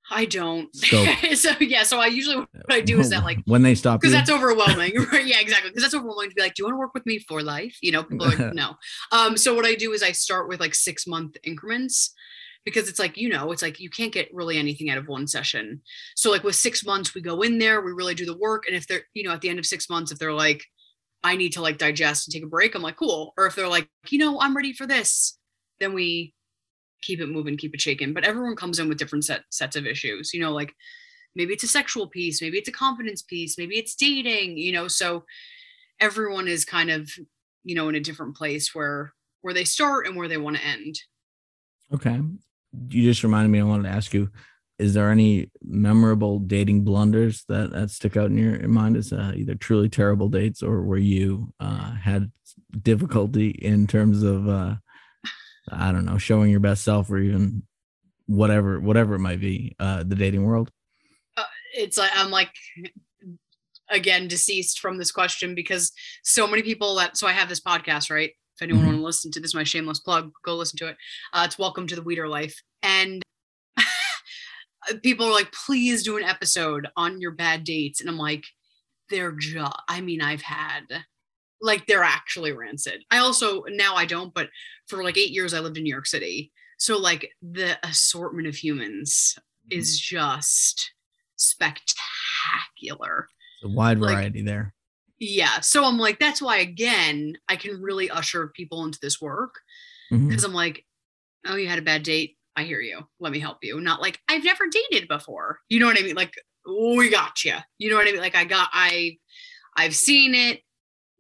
I don't. So yeah, so I usually what I do is that like when they stop because that's overwhelming right? Yeah exactly because that's overwhelming to be like do you want to work with me for life? You know people are like no. Um so what i do is i start with like six month increments because it's like you know it's like you can't get really anything out of one session. So like with six months we go in there we really do the work and if they're you know at the end of six months if they're like i need to like digest and take a break i'm like cool. Or if they're like you know i'm ready for this then we keep it moving keep it shaking but everyone comes in with different set, sets of issues you know like maybe it's a sexual piece maybe it's a confidence piece maybe it's dating you know so everyone is kind of you know in a different place where where they start and where they want to end Okay. You just reminded me, I wanted to ask you, is there any memorable dating blunders that, that stick out in your, your mind as uh, either truly terrible dates or where you uh, had difficulty in terms of, uh, I don't know, showing your best self or even whatever, whatever it might be, uh, the dating world? uh, it's like i'm like again deceased from this question because so many people that so i have this podcast right if anyone Mhm. want to listen to this my shameless plug go listen to it uh, it's welcome to the Wieder Life and people are like please do an episode on your bad dates and i'm like they're just i mean i've had like they're actually rancid. I also now i don't but for like eight years i lived in new york city. So like the assortment of humans is just spectacular. A wide like- variety there. yeah. So i'm like that's why again i can really usher people into this work Mhm. because i'm like oh you had a bad date. I hear you. Let me help you. Not like i've never dated before. You know what i mean? Like we got you you know what i mean? Like i got i i've seen it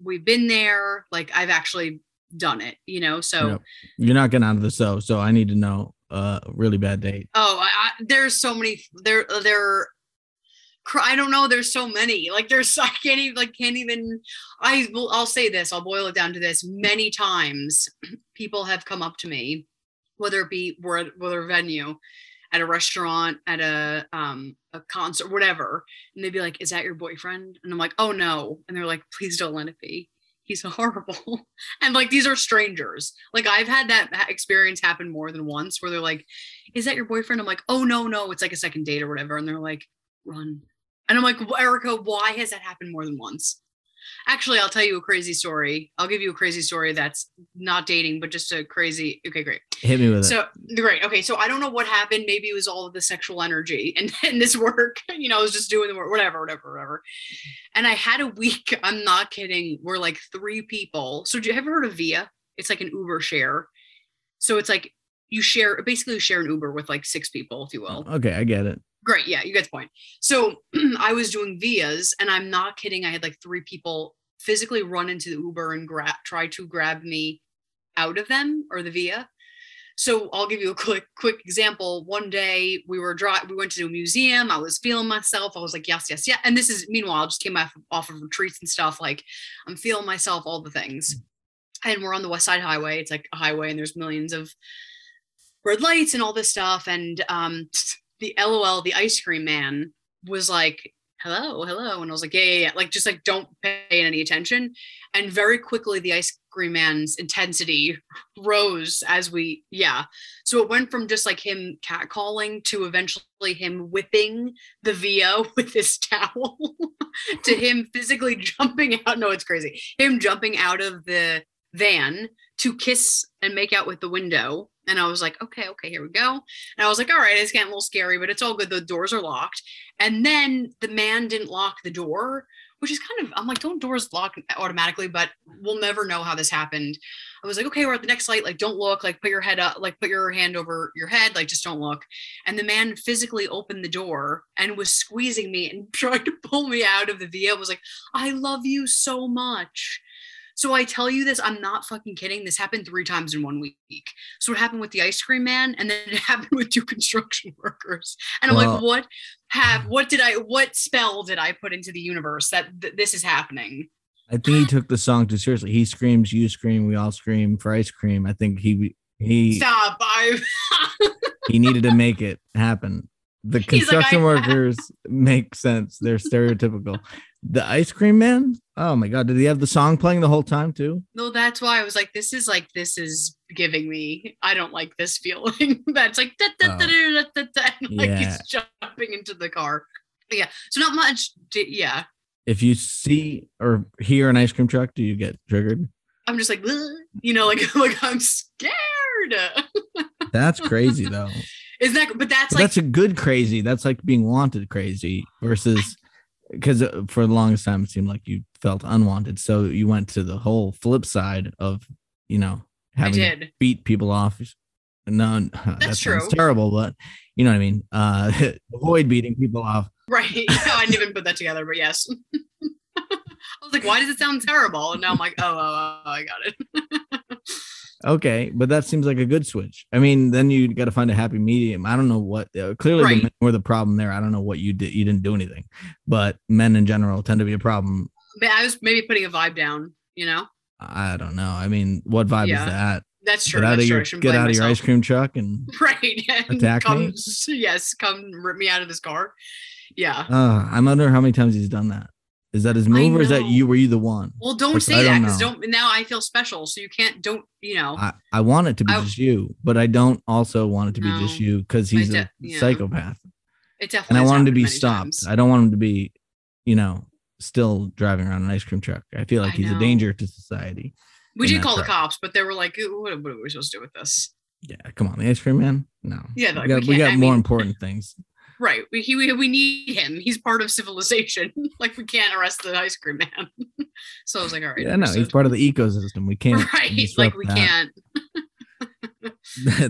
we've been there like i've actually done it you know so Yep. You're not getting out of the so, so I need to know uh really bad date. oh I, I, there's so many there there I don't know. There's so many. Like there's I can't even like can't even. I will. I'll say this. I'll boil it down to this. Many times, people have come up to me, whether it be whether venue, at a restaurant, at a um a concert, whatever, and they'd be like, "Is that your boyfriend?" And I'm like, "Oh no," and they're like, "Please don't let it be." He's horrible. and like these are strangers. Like I've had that experience happen more than once where they're like, Is that your boyfriend? I'm like, Oh no, no, it's like a second date or whatever. And they're like, Run. And I'm like, Erica, why has that happened more than once? Actually, I'll tell you a crazy story. I'll give you a crazy story that's not dating, but just a crazy. Okay, great. Hit me with it. So great. Okay, so I don't know what happened. Maybe it was all of the sexual energy and, and this work. You know, I was just doing the work, whatever, whatever, whatever. And I had a week. I'm not kidding. We're like three people. So do you ever heard of Via? It's like an Uber share. So it's like you share basically you share an Uber with like six people, if you will. okay, I get it. Great. Yeah, you get the point. So I was doing vias, and I'm not kidding. I had like three people physically run into the Uber and grab try to grab me out of them or the via. So I'll give you a quick quick example. One day we were dri we went to a museum. I was feeling myself. I was like, yes, yes, yeah. And this is meanwhile, I just came off, off of retreats and stuff. Like I'm feeling myself, all the things. And we're on the West Side Highway. It's like a highway, and there's millions of red lights and all this stuff. And um, the LOL, the ice cream man, was like, hello, hello. And I was like, yeah, yeah, yeah. Like, just like, don't pay any attention. And very quickly, the ice cream man's intensity rose as we, yeah. So it went from just like him catcalling to eventually him whipping the Via with his towel to him physically jumping out. No, it's crazy. Him jumping out of the van to kiss and make out with the window. And I was like, okay, okay, here we go. And I was like, all right, it's getting a little scary, but it's all good. The doors are locked. And then the man didn't lock the door, which is kind of, I'm like, don't doors lock automatically, but we'll never know how this happened. I was like, okay, we're at the next light. Like, don't look, like, put your head up, like, put your hand over your head, like, just don't look. And the man physically opened the door and was squeezing me and trying to pull me out of the Via. was like, I love you so much. So I tell you this, I'm not fucking kidding. This happened three times in one week. So it happened with the ice cream man, and then it happened with two construction workers. And I'm like, what have what did I what spell did I put into the universe that th- this is happening? I think he took the song too seriously. He screams, you scream, we all scream for ice cream. I think he he Stop. I he needed to make it happen. The like, construction "I- workers make sense. They're stereotypical. The ice cream man. Oh my god! Did he have the song playing the whole time too? no, that's why I was like, this is like this is giving me. I don't like this feeling. that's like da, da, da, oh. da, da, da, da, like Yeah. he's jumping into the car. Yeah. So not much. Yeah. If you see or hear an ice cream truck, do you get triggered? I'm just like, you know, like like I'm scared. That's crazy though. Isn't that? But that's like that's a good crazy. That's like being wanted crazy versus because for the longest time it seemed like you felt unwanted. So you went to the whole flip side of you know having to did. beat people off. No, that sounds true. terrible, but you know what I mean. Uh, avoid beating people off. Right. So I didn't even put that together, but yes. I was like, why does it sound terrible? And now I'm like, oh, oh, oh I got it. Okay, but that seems like a good switch. I mean, then you got to find a happy medium. I don't know what. Uh, clearly, Right. the men were the problem there. I don't know what you did. You didn't do anything, but men in general tend to be a problem. But I was maybe putting a vibe down, you know? I don't know. I mean, what vibe Yeah, is that? That's true. Get out That's of true. Your get out of your ice cream truck and Right. And Attack come, me? Yes, come rip me out of this car. Yeah. uh, I'm wondering how many times he's done that. Is that his move or is that you? Were you the one? Well, don't say I that don't because don't now I feel special. So you can't don't you know I, I want it to be I- just you, but I don't also want it to be just you because he's de- a yeah. psychopath. it definitely and I want him to be stopped. times. I don't want him to be, you know, still driving around an ice cream truck. I feel like I he's a danger to society. We did call the cops, but they were like, what, what are we supposed to do with this? Yeah, come on, the ice cream man. No, Yeah, we got, we we got more mean- important things. Right. We, he, we, we need him. He's part of civilization. like we can't arrest the ice cream man. so I was like, all right. Yeah, no, he's part of the ecosystem. We can't. right. Like we that. can't.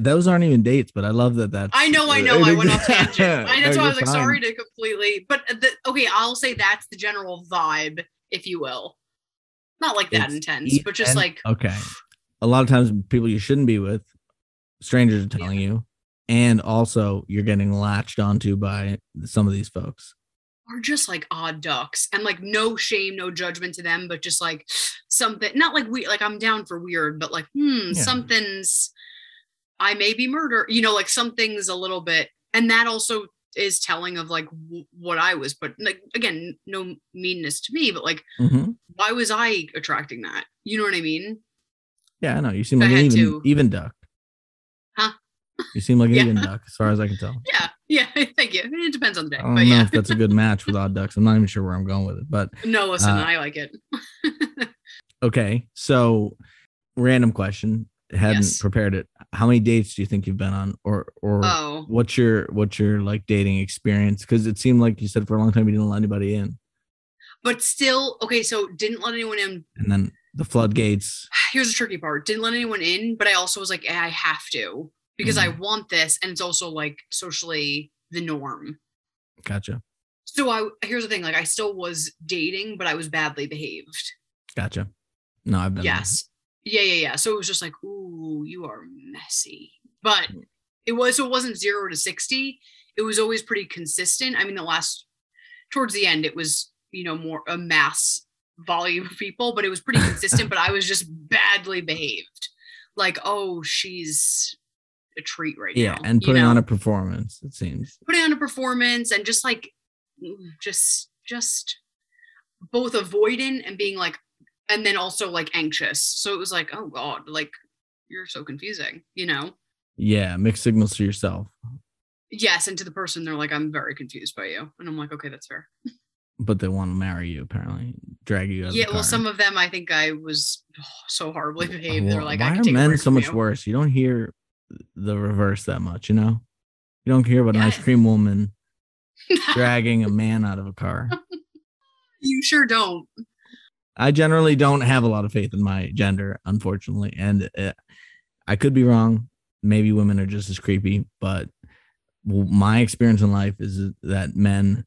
Those aren't even dates, but I love that. That's. I know, I know. I went off tangent. I, that's why I was like, sorry to completely. But the, okay, I'll say that's the general vibe, if you will. Not like that It's intense, but just like okay. A lot of times, people you shouldn't be with, strangers are telling you, and also you're getting latched onto by some of these folks. are just like odd ducks and like no shame no judgment to them but just like something not like we like i'm down for weird but like hmm Yeah. something's i may be murder you know like something's a little bit and that also is telling of like w- what i was but like again no meanness to me but like hmm why was i attracting that you know what i mean Yeah, I know. You seem like an even, to. even duck. You seem like an Yeah. even duck, as far as I can tell. yeah yeah thank you it depends on the day I don't but know yeah if that's a good match with odd ducks. I'm not even sure where I'm going with it. But no listen uh, i like it okay, so random question. Hadn't Yes. prepared it. How many dates do you think you've been on, or or oh what's your what's your like dating experience? Because it seemed like you said for a long time you didn't let anybody in, but still okay so didn't let anyone in and then the floodgates. here's the tricky part didn't let anyone in but i also was like "Eh, i have to because i mm-hmm. want this and it's also like socially the norm. Gotcha, so i here's the thing like i still was dating but i was badly behaved. Gotcha. No, I've been. there. yes. Yeah yeah yeah. So it was just like ooh you are messy. But mm. it was so it wasn't zero to 60 it was always pretty consistent. I mean the last towards the end it was you know more a mass volume of people but it was pretty consistent but i was just badly behaved. Like oh she's a treat right Yeah, now and you putting on a performance. It seems. putting on a performance and just like just just both avoidant and being like and then also like anxious so it was like oh god like you're so confusing you know Yeah, mixed signals to yourself, yes and to the person they're like i'm very confused by you and i'm like okay that's fair but they want to marry you apparently, drag you out. yeah well some of them i think i was oh, so horribly behaved they're like why i can are take men so much you. worse? You don't hear the reverse that much, you know. You don't hear about an ice cream woman dragging a man out of a car. you sure don't I generally don't have a lot of faith in my gender, unfortunately, and uh, I could be wrong. Maybe women are just as creepy, but my experience in life is that men,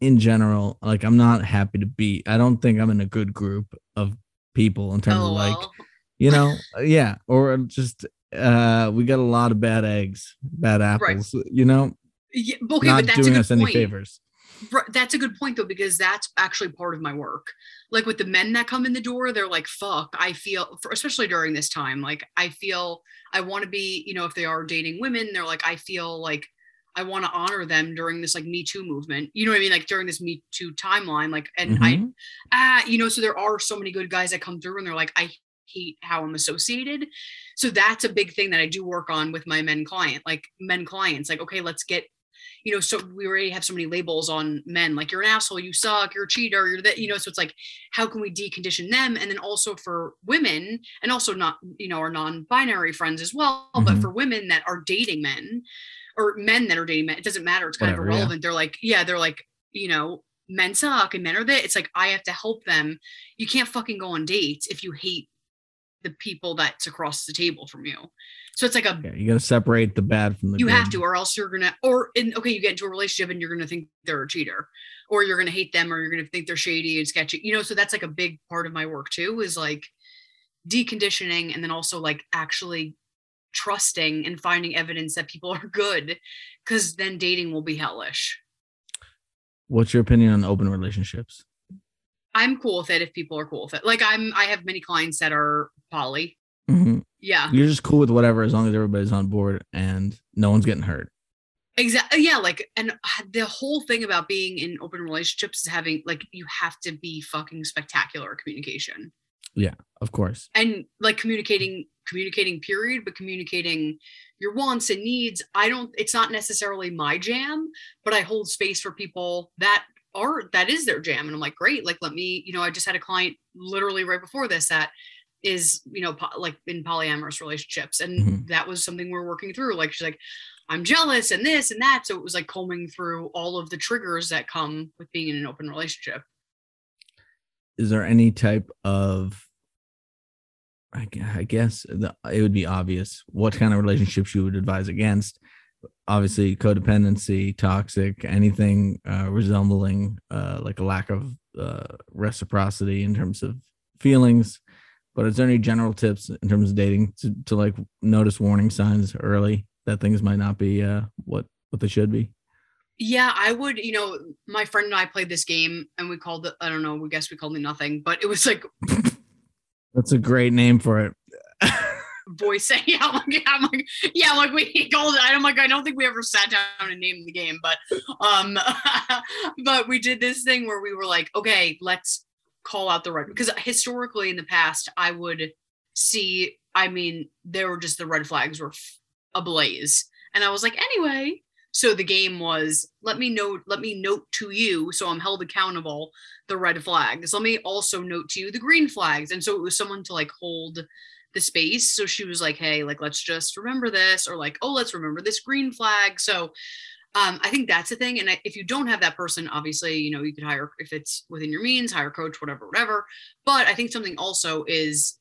in general, like I'm not happy to be. I don't think I'm in a good group of people in terms of like LOL. you know yeah or just uh we got a lot of bad eggs bad apples you know? Yeah, okay not but that's a doing good us any point. favors. That's a good point though because that's actually part of my work. Like with the men that come in the door they're like fuck i feel for, especially during this time like i feel i want to be you know if they are dating women they're like i feel like i want to honor them during this like me too movement. You know what i mean? Like during this me too timeline like and i Mhm. ah you know so there are so many good guys that come through and they're like i hate how i'm associated so that's a big thing that i do work on with my men client like men clients like okay let's get you know, so we already have so many labels on men, like you're an asshole, you suck, you're a cheater, you're that, you know, so it's like, how can we decondition them? And then also for women, and also not, you know, our non-binary friends as well, but Mhm. for women that are dating men or men that are dating men, it doesn't matter. It's kind Whatever, of yeah. irrelevant. They're like, yeah, they're like, you know, men suck and men are that. It's like I have to help them. You can't fucking go on dates if you hate the people that's across the table from you. So it's like a Okay, you got to separate the bad from the you good. have to, or else you're gonna, or in okay, you get into a relationship and you're gonna think they're a cheater, or you're gonna hate them, or you're gonna think they're shady and sketchy. You know, so that's like a big part of my work too, is like deconditioning and then also like actually trusting and finding evidence that people are good, because then dating will be hellish. What's your opinion on open relationships? I'm cool with it if people are cool with it. Like I'm, I have many clients that are poly. Mhm. Yeah, You're just cool with whatever as long as everybody's on board and no one's getting hurt. Exactly. Yeah. Like, and the whole thing about being in open relationships is having, like, you have to be fucking spectacular at communication Yeah, Of course. and like communicating, communicating, period, but communicating your wants and needs. I don't, it's not necessarily my jam, but I hold space for people that are, that is their jam. And I'm like, great. Like, let me, you know, I just had a client literally right before this that is, you know, po- like in polyamorous relationships. And Mhm. that was something we're working through. Like, she's like, I'm jealous and this and that. So it was like combing through all of the triggers that come with being in an open relationship. Is there any type of I I guess the, it would be obvious what kind of relationships you would advise against. Obviously, codependency, toxic, anything uh, resembling uh, like a lack of uh, reciprocity in terms of feelings. But is there any general tips in terms of dating to, to like notice warning signs early that things might not be uh, what what they should be? Yeah, I would, you know, my friend and I played this game and we called it, I don't know, we guess we called it nothing, but it was like That's a great name for it. Voice yeah, I'm like, I'm like, yeah, like we called. I'm like, I don't think we ever sat down and named the game, but um but we did this thing where we were like, okay, let's call out the red because historically in the past I would see, I mean, there were just the red flags were ablaze. And I was like, anyway, so the game was let me note, let me note to you, so I'm held accountable the red flags. Let me also note to you the green flags. And so it was someone to like hold the space. So she was like, hey, like, let's just remember this, or like, oh, let's remember this green flag. So um, I think that's the thing. And I, if you don't have that person, obviously, you know, you could hire, if it's within your means, hire a coach, whatever, whatever. But I think something also is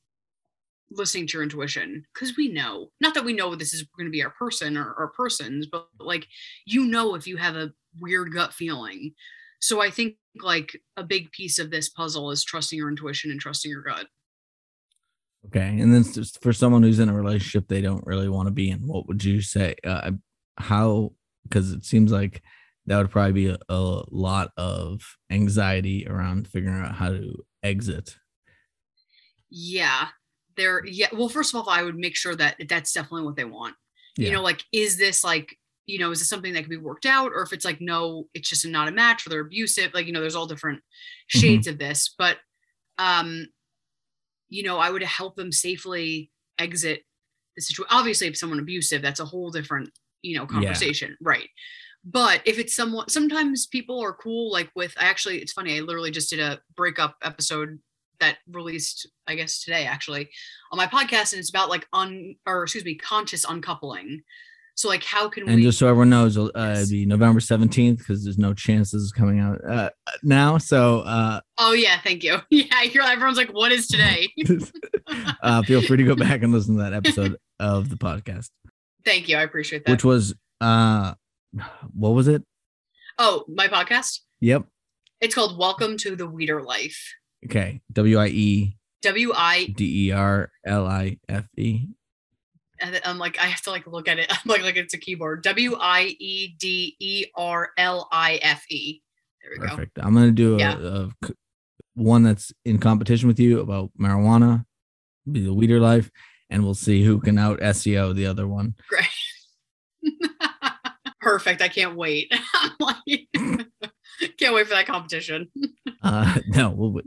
listening to your intuition because we know, not that we know this is going to be our person or our persons, but like, you know, if you have a weird gut feeling. So I think like a big piece of this puzzle is trusting your intuition and trusting your gut. Okay, and then for someone who's in a relationship they don't really want to be in, what would you say? Uh, how? Because it seems like that would probably be a, a lot of anxiety around figuring out how to exit. Yeah. There, yeah. Well, first of all, I would make sure that that's definitely what they want. Yeah. You know, like, is this like, you know, is this something that can be worked out? Or if it's like, no, it's just not a match or they're abusive, like, you know, there's all different shades of this. But, um, you know, I would help them safely exit the situation. Obviously, if someone abusive, that's a whole different, you know, conversation. Right. But if it's someone, sometimes people are cool, like with, I actually, it's funny, I literally just did a breakup episode that released, I guess today actually, on my podcast, and it's about like un or excuse me, conscious uncoupling. So like, how can And we? And just so everyone knows, uh, Yes. be November seventeenth because there's no chance this is coming out uh, now. So uh, oh yeah, thank you. Yeah, you're, everyone's like, what is today? uh, feel free to go back and listen to that episode of the podcast, thank you, I appreciate that. which was uh, what was it? oh, my podcast. Yep. It's called Welcome to the Wieder Life. Okay. W I E W I. D E R L I F E. and I'm like, I have to like look at it. I'm like, like it's a keyboard. W I E D E R L I F E. There we go. Perfect. I'm gonna do a, Yeah. a one that's in competition with you about marijuana, be the Weeder Life, and we'll see who can out SEO the other one. Great. Perfect. I can't wait. Like, can't wait for that competition. Uh, no, we'll,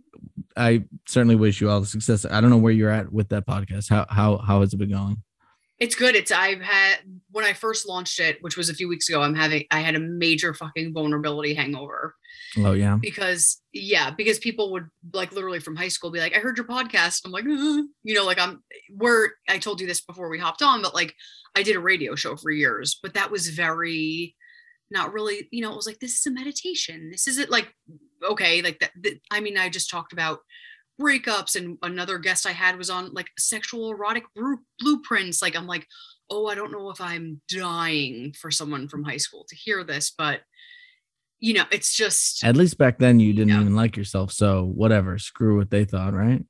I certainly wish you all the success. I don't know where you're at with that podcast. How how how has it been going? It's good. It's I've had when I first launched it, which was a few weeks ago, I'm having I had a major fucking vulnerability hangover. Oh yeah. Because yeah, because people would like literally from high school be like, I heard your podcast. I'm like, uh, you know, like I'm we're I told you this before we hopped on, but like I did a radio show for years, but that was very not really, you know, it was like this is a meditation. This is it like okay, like that, that I mean, I just talked about breakups and another guest i had was on like sexual erotic blueprints like i'm like oh i don't know if i'm dying for someone from high school to hear this but you know it's just at least back then you didn't even like yourself so whatever screw what they thought right?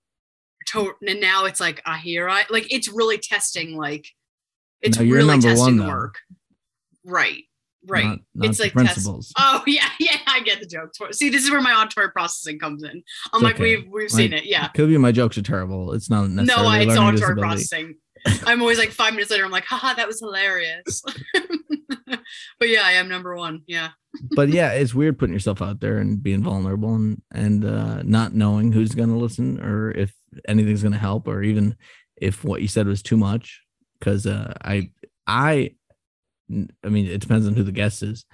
To- and now it's like i hear i like it's really testing like it's no, really testing one, the work. Right right. not, not it's like principles. Test- oh yeah yeah i get the joke. See this is where my auditory processing comes in. I'm it's like okay. we've we've seen it. Yeah. Could be my jokes are terrible. It's not necessarily no it's auditory disability. processing. I'm always like five minutes later i'm like haha that was hilarious. But yeah i am number one. Yeah. But yeah it's weird putting yourself out there and being vulnerable and and uh not knowing who's going to listen or if anything's going to help or even if what you said was too much. Because uh i i I mean, it depends on who the guest is.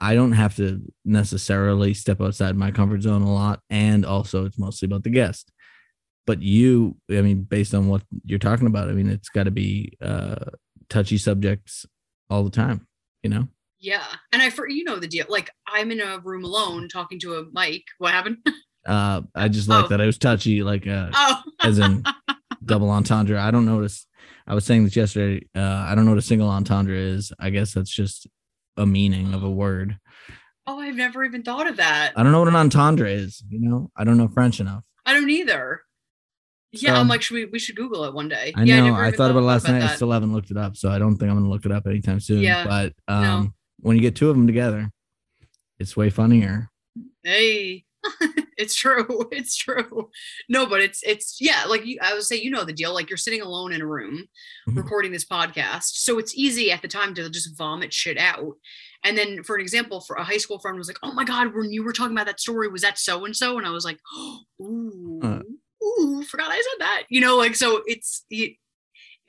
I don't have to necessarily step outside my comfort zone a lot. And also, it's mostly about the guest. But you, I mean, based on what you're talking about, I mean, it's got to be uh, touchy subjects all the time, you know? Yeah. And I, for you know, the deal, like I'm in a room alone talking to a mic. What happened? uh, I just like oh. that. I was touchy, like, uh, oh. as in double entendre. I don't notice I was saying this yesterday. Uh, I don't know what a single entendre is. I guess that's just a meaning of a word. Oh, I've never even thought of that. I don't know what an entendre is. You know, I don't know French enough. I don't either. Yeah, so, I'm like, should we we should Google it one day. I yeah, know. I, I thought about it last night. That. I still haven't looked it up, so I don't think I'm gonna look it up anytime soon. Yeah. But um, no. when you get two of them together, it's way funnier. Hey. it's true. It's true. No, but it's it's yeah, like you, I would say, you know the deal. Like you're sitting alone in a room mm-hmm. recording this podcast, so it's easy at the time to just vomit shit out. And then, for an example, for a high school friend was like, "Oh my god, when you were talking about that story, was that so and so?" And I was like, oh, "Ooh, uh, ooh, forgot I said that." You know, like so. It's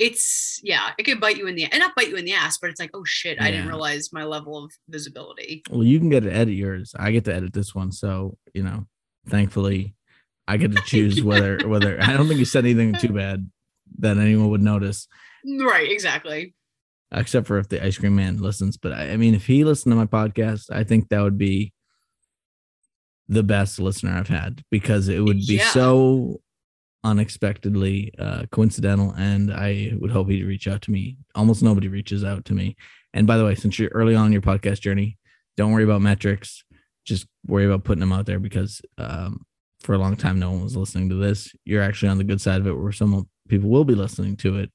it's yeah, it could bite you in the and not bite you in the ass, but it's like, oh shit, yeah. I didn't realize my level of visibility. Well, you can get to edit yours. I get to edit this one, so you know, thankfully, I get to choose whether whether I don't think you said anything too bad that anyone would notice. Right, exactly. Except for if the ice cream man listens, but I, I mean, if he listened to my podcast, I think that would be the best listener I've had because it would be yeah. so unexpectedly uh, coincidental, and I would hope he'd reach out to me. Almost nobody reaches out to me. And by the way, since you're early on in your podcast journey, don't worry about metrics. Just worry about putting them out there because um, for a long time, no one was listening to this. You're actually on the good side of it, where some people will be listening to it.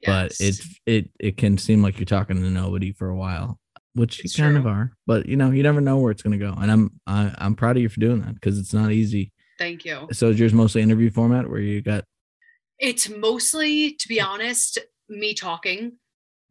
Yes. But it's it it can seem like you're talking to nobody for a while, which it's you kind true. of are. But you know, you never know where it's going to go. And I'm I, I'm proud of you for doing that because it's not easy Thank you. So is yours mostly interview format where you got? It's mostly, to be honest, me talking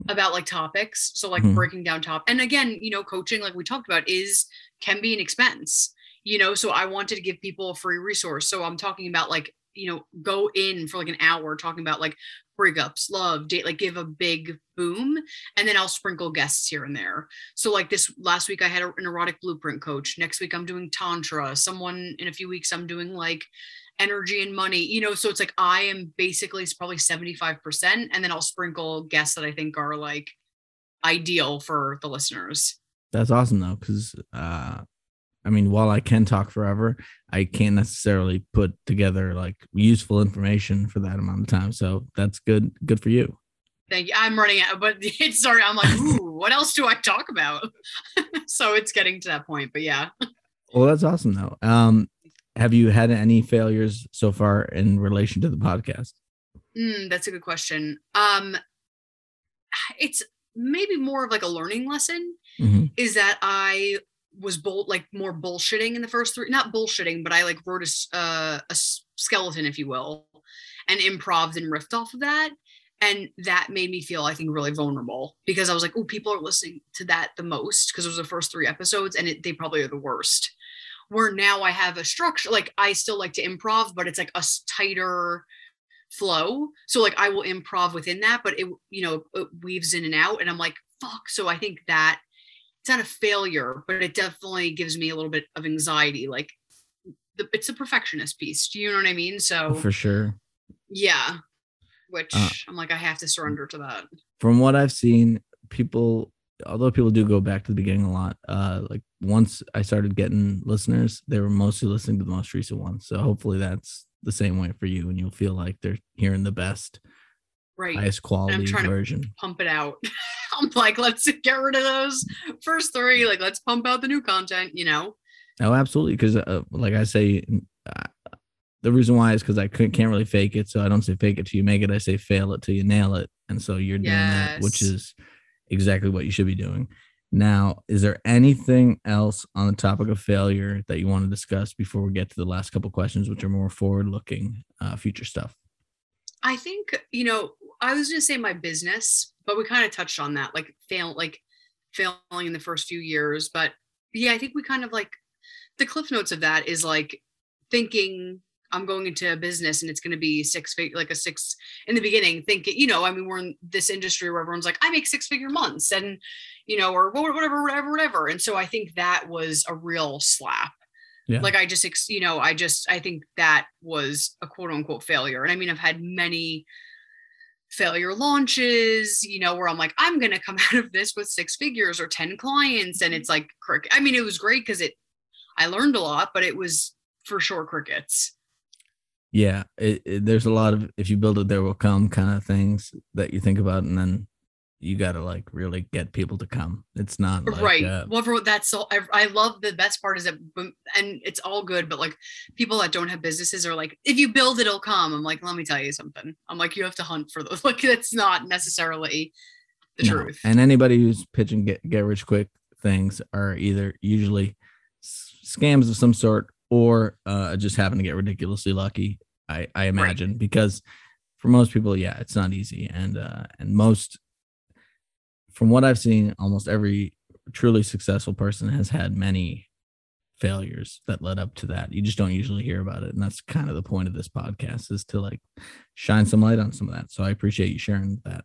about like topics. So like mm-hmm. breaking down top. And again, you know, coaching, like we talked about, is can be an expense. You know, so I wanted to give people a free resource. So I'm talking about like you know go in for like an hour talking about like breakups love date like give a big boom and then i'll sprinkle guests here and there so like this last week i had an erotic blueprint coach next week i'm doing tantra someone in a few weeks i'm doing like energy and money you know so it's like i am basically it's probably 75% and then i'll sprinkle guests that i think are like ideal for the listeners that's awesome though because uh I mean, while I can talk forever, I can't necessarily put together like useful information for that amount of time. So that's good. Good for you. Thank you. I'm running out, but it's sorry. I'm like, ooh, what else do I talk about? so it's getting to that point. But yeah. Well, that's awesome though. Um, have you had any failures so far in relation to the podcast? Mm, that's a good question. Um, it's maybe more of like a learning lesson. Mm-hmm. Is that I was bull like more bullshitting in the first three not bullshitting but i like wrote a, uh, a skeleton if you will and improv and riffed off of that and that made me feel i think really vulnerable because i was like oh people are listening to that the most because it was the first three episodes and it, they probably are the worst where now i have a structure like i still like to improv but it's like a tighter flow. So like I will improv within that, but it you know it weaves in and out, and I'm like fuck. So I think that it's not a failure, but it definitely gives me a little bit of anxiety. Like the, it's a perfectionist piece. Do you know what I mean? So for sure. Yeah. Which Uh, I'm like, I have to surrender to that. From what I've seen, people, although people do go back to the beginning a lot, uh, like once I started getting listeners, they were mostly listening to the most recent one. So hopefully that's the same way for you, and you'll feel like they're hearing the best, Right. highest quality trying to- version. Pump it out. I'm like, let's get rid of those first three. Like, let's pump out the new content, you know? Oh, absolutely. Because, uh, like I say, uh, the reason why is because I couldn't, can't really fake it. So I don't say fake it till you make it. I say fail it till you nail it. And so you're doing that, which is exactly what you should be doing. Now, is there anything else on the topic of failure that you want to discuss before we get to the last couple questions, which are more forward-looking, uh, future stuff? I think, you know, I was gonna say my business, but we kind of touched on that, like fail, like failing in the first few years. But yeah, I think we kind of like the cliff notes of that is like thinking I'm going into a business and it's going to be six figure, like a six in the beginning, thinking, you know, I mean, we're in this industry where everyone's like, I make six figure months and, you know, or whatever, whatever, whatever. And so I think that was a real slap. Yeah. Like I just, you know, I just, I think that was a quote unquote failure. And I mean, I've had many failure launches, you know, where I'm like, I'm going to come out of this with six figures or 10 clients. And it's like, crick. I mean, it was great because it, I learned a lot, but it was for sure crickets. Yeah, it, it- there's a lot of if you build it, there will come kind of things that you think about, and then you got to like really get people to come. It's not like, right. uh, well, for, that's all. I, I love the best part is that, and it's all good, but like people that don't have businesses are like, if you build it, it'll come. I'm like, let me tell you something. I'm like, you have to hunt for those. Like, that's not necessarily the No. truth. And anybody who's pitching get get rich quick things are either usually scams of some sort or uh, just happen to get ridiculously lucky. I I imagine because for most people, yeah, it's not easy, and uh, and most from what I've seen, almost every truly successful person has had many failures that led up to that. You just don't usually hear about it, and that's kind of the point of this podcast is to like shine some light on some of that. So I appreciate you sharing that.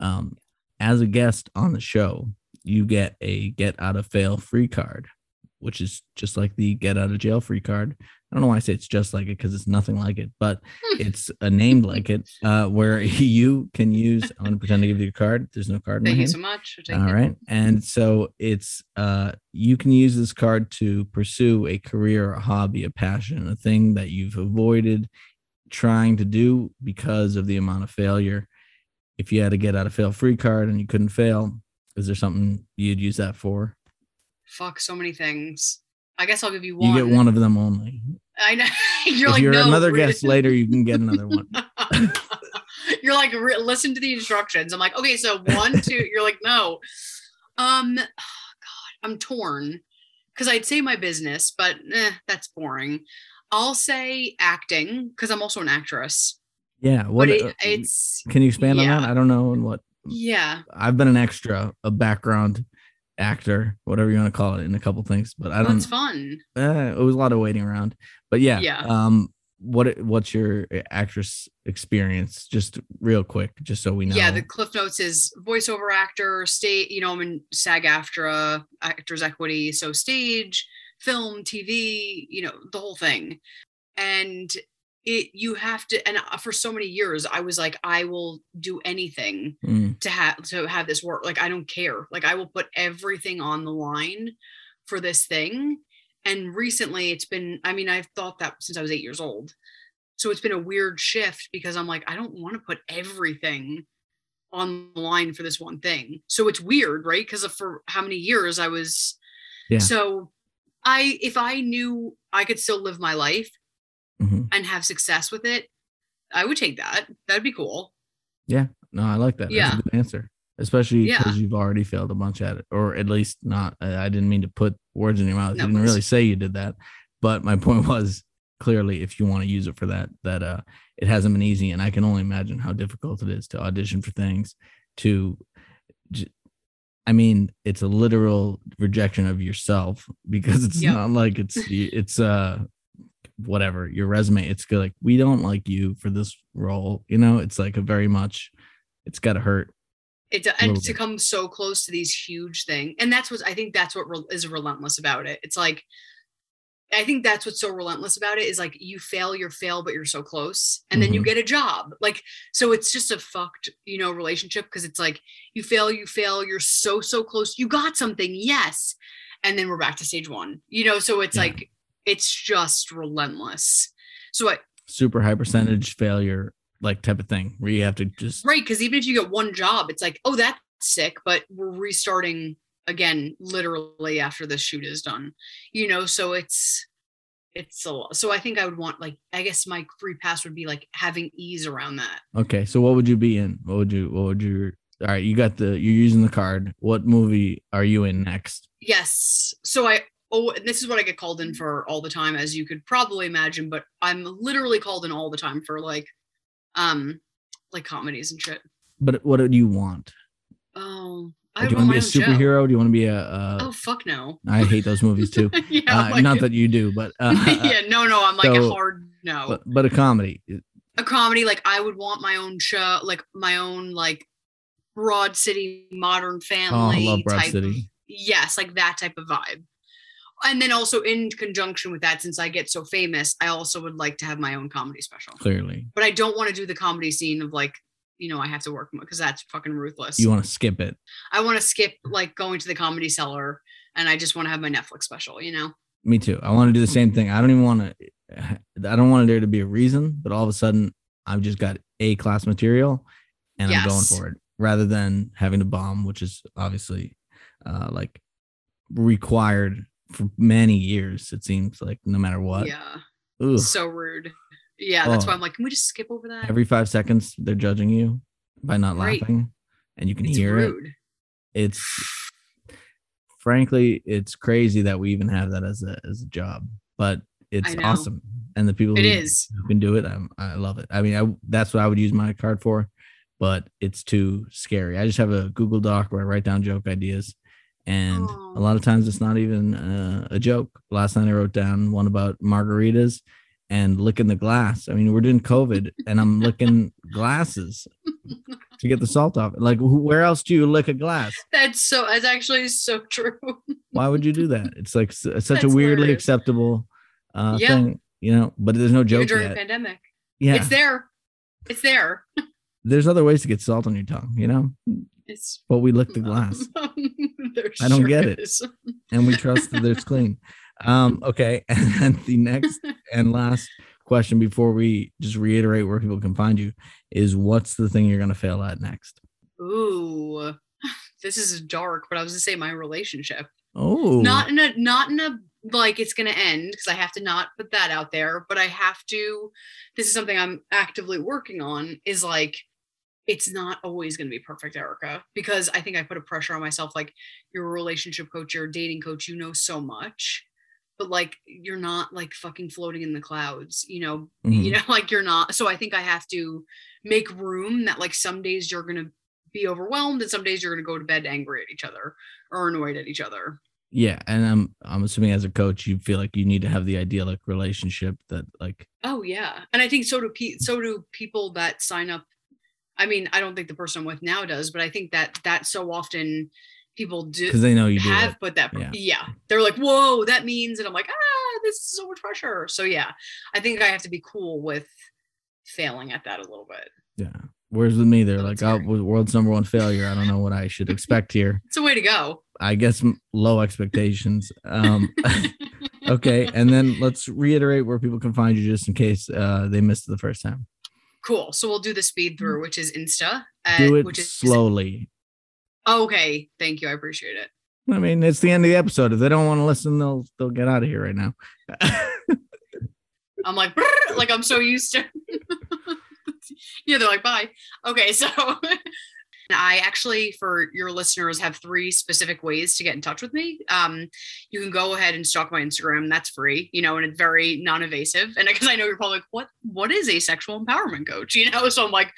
Um, as a guest on the show, you get a get out of fail free card, which is just like the get out of jail free card. I don't know why I say it's just like it because it's nothing like it, but it's a named like it, uh, where you can use. I'm gonna pretend to give you a card. There's no card Thank you hand. so much. All it. right. And so it's uh you can use this card to pursue a career, a hobby, a passion, a thing that you've avoided trying to do because of the amount of failure. If you had to get out of fail free card and you couldn't fail, is there something you'd use that for? Fuck, so many things. I guess I'll give you one. You get one of them only. I know. You're if like, you're no. another guest later, you can get another one. you're like, listen to the instructions. I'm like, okay, so one, two. You're like, no. Um, God, I'm torn because I'd say my business, but eh, that's boring. I'll say acting because I'm also an actress. Yeah. What it, uh, it's can you expand on that? I don't know. And what yeah, I've been an extra, a background actor, whatever you want to call it, in a couple things, but I don't. that's fun. Uh, it was a lot of waiting around, but yeah. Yeah. Um, what what's your actress experience? Just real quick, just so we know. Yeah, the Cliff Notes is voiceover actor, state, you know, I'm in SAG AFTRA, Actors Equity, so stage, film, TV, you know, the whole thing. And it you have to and uh, for so many years I was like I will do anything Mm, to have to have this work. Like I don't care. Like I will put everything on the line for this thing. And recently it's been, I mean, I've thought that since I was eight years old. So it's been a weird shift because I'm like, I don't want to put everything on the line for this one thing. So it's weird, right? Because for how many years I was Yeah. so I if I knew I could still live my life mhm. and have success with it, I would take that. That'd be cool. Yeah. No, I like that. That's Yeah. a good answer, especially Yeah. because you've already failed a bunch at it, or at least not. I I didn't mean to put words in your mouth. No, you didn't really say you did that, but my point was clearly if you want to use it for that, that uh, it hasn't been easy, and I can only imagine how difficult it is to audition for things. To, I mean, it's a literal rejection of yourself because it's Yep. not like it's it's uh whatever your resume it's good like we don't like you for this role you know it's like a very much it's got to hurt It and to bit. come so close to these huge thing, and that's what I think that's what rel- is relentless about it. It's like I think that's what's so relentless about it is like you fail, you fail, but you're so close, and then you Mhm. get a job. Like so, it's just a fucked you know relationship because it's like you fail, you fail, you're so so close, you got something, yes, and then we're back to stage one. You know, so it's Yeah. like it's just relentless. So I, super high percentage failure like type of thing where you have to just Right. Because even if you get one job, it's like, oh, that's sick, but we're restarting again, literally after the shoot is done. You know, so it's it's a lot. So I think I would want like I guess my free pass would be like having ease around that. okay so what would you be in what would you what would you all right you got the you're using the card what movie are you in next Yes. So I oh and this is what I get called in for all the time, as you could probably imagine, but I'm literally called in all the time for like um like comedies and shit. but what do you want Oh do I you want to be a own show. superhero do you want to be a uh, Oh fuck no. i hate those movies too yeah, uh, like- not that you do but uh, yeah, no, no, I'm like so- a hard no. but, but a comedy a comedy, like I would want my own show, like my own like Broad City Modern oh Family i love broad type. City yes, like that type of vibe. And then also in conjunction with that, since I get so famous, I also would like to have my own comedy special. clearly But I don't want to do the comedy scene of like, you know, I have to work because that's fucking ruthless. you want to skip it I want to skip like going to the comedy cellar and I just want to have my Netflix special, you know? Me too. I want to do the same thing. I don't even want to. I don't want there to be a reason, but all of a sudden, I've just got a class material, and I'm going for it rather than having to bomb, which is obviously uh, like required for many years. It seems like no matter what. Yeah. So rude. Yeah, that's why Oh. I'm like, can we just skip over that? Every five seconds, they're judging you by not Right. laughing, and you can it's hear it. It's frankly, it's crazy that we even have that as a as a job, but it's awesome. And the people It who, is. who can do it, I'm, I love it. I mean, I that's what I would use my card for, but it's too scary. I just have a Google Doc where I write down joke ideas, and Aw. a lot of times it's not even uh, a joke. Last night I wrote down one about margaritas and licking the glass. I mean, we're doing COVID, and I'm licking glasses to get the salt off. Like, where else do you lick a glass? That's so. That's actually so true. Why would you do that? It's like s- such a weirdly hilarious. acceptable uh, Yeah. thing, you know. But there's no joke during yet. the pandemic, Yeah, it's there. It's there. there's other ways to get salt on your tongue, you know. It's. But we lick the glass, I don't get sure it. is. and we trust that it's clean. Um, okay, and the next and last question before we just reiterate where people can find you is what's the thing you're gonna fail at next? Ooh, this is dark, but I was gonna say my relationship. Oh, Not in a. Not in a. Like it's gonna end because I have to not put that out there, but I have to. This is something I'm actively working on. Is like. It's not always going to be perfect, Erica, because I think I put a pressure on myself. Like, you're a relationship coach, you're a dating coach, you know so much, but like, you're not like fucking floating in the clouds, you know, Mhm. you know like you're not so i think i have to make room that like some days you're gonna be overwhelmed and some days you're gonna go to bed angry at each other or annoyed at each other yeah, and I'm I'm assuming as a coach you feel like you need to have the idyllic relationship that like oh yeah and i think so do pe- so do people that sign up i mean i don't think the person i'm with now does but i think that that so often people do because they know you have put that Yeah. yeah. they're like whoa that means and i'm like ah this is so much pressure so yeah i think i have to be cool with failing at that a little bit Yeah. Whereas with me, they're So like, oh, world's number one failure. I don't know what I should expect here. it's a way to go I guess low expectations. Um, okay. And then let's reiterate where people can find you just in case uh, they missed it the first time. Cool. So we'll do the speed through, which is Insta. uh, Do it which is slowly. Okay. Thank you. I appreciate it. I mean, it's the end of the episode. If they don't want to listen, they'll they'll get out of here right now. I'm like, like I'm so used to. yeah, they're like, bye. Okay, so I actually, for your listeners, have three specific ways to get in touch with me. Um, you can go ahead and stalk my Instagram. That's free, you know, and it's very non-invasive. And because I know you're probably like, what what is a sexual empowerment coach? You know, so I'm like,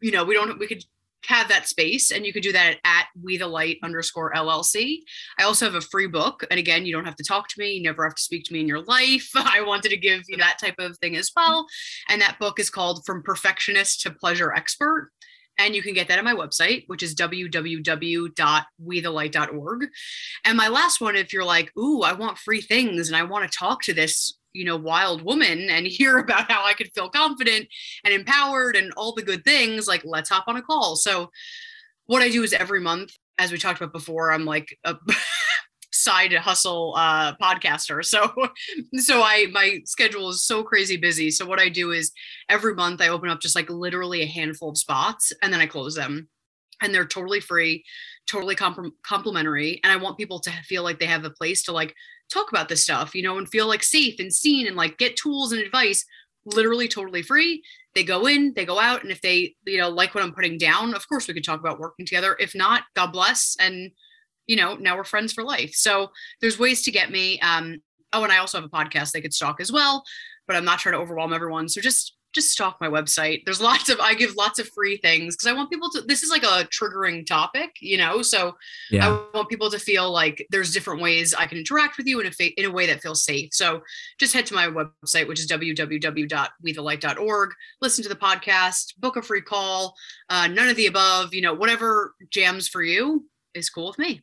you know, we don't we could have that space and you could do that at we the light underscore llc i also have a free book and again you don't have to talk to me you never have to speak to me in your life i wanted to give you that type of thing as well and that book is called from perfectionist to pleasure expert and you can get that at my website which is www.wethelight.org and my last one if you're like ooh i want free things and i want to talk to this you know wild woman and hear about how i could feel confident and empowered and all the good things like let's hop on a call. So what i do is every month as we talked about before i'm like a side hustle uh podcaster. So so i my schedule is so crazy busy. So what i do is every month i open up just like literally a handful of spots and then i close them. And they're totally free totally comp- complimentary. And i want people to feel like they have a place to like talk about this stuff you know and feel like safe and seen and like get tools and advice literally totally free. They go in they go out. And if they you know like what i'm putting down of course we could talk about working together. If not god bless. And you know now we're friends for life so there's ways to get me um oh and i also have a podcast they could stalk as well but i'm not trying to overwhelm everyone so just just stalk my website. There's lots of I give lots of free things because I want people to this is like a triggering topic, you know. So yeah. I want people to feel like there's different ways I can interact with you in a fa- in a way that feels safe. So just head to my website, which is www.wethelight.org. Listen to the podcast, book a free call. Uh, none of the above, you know, whatever jams for you is cool with me.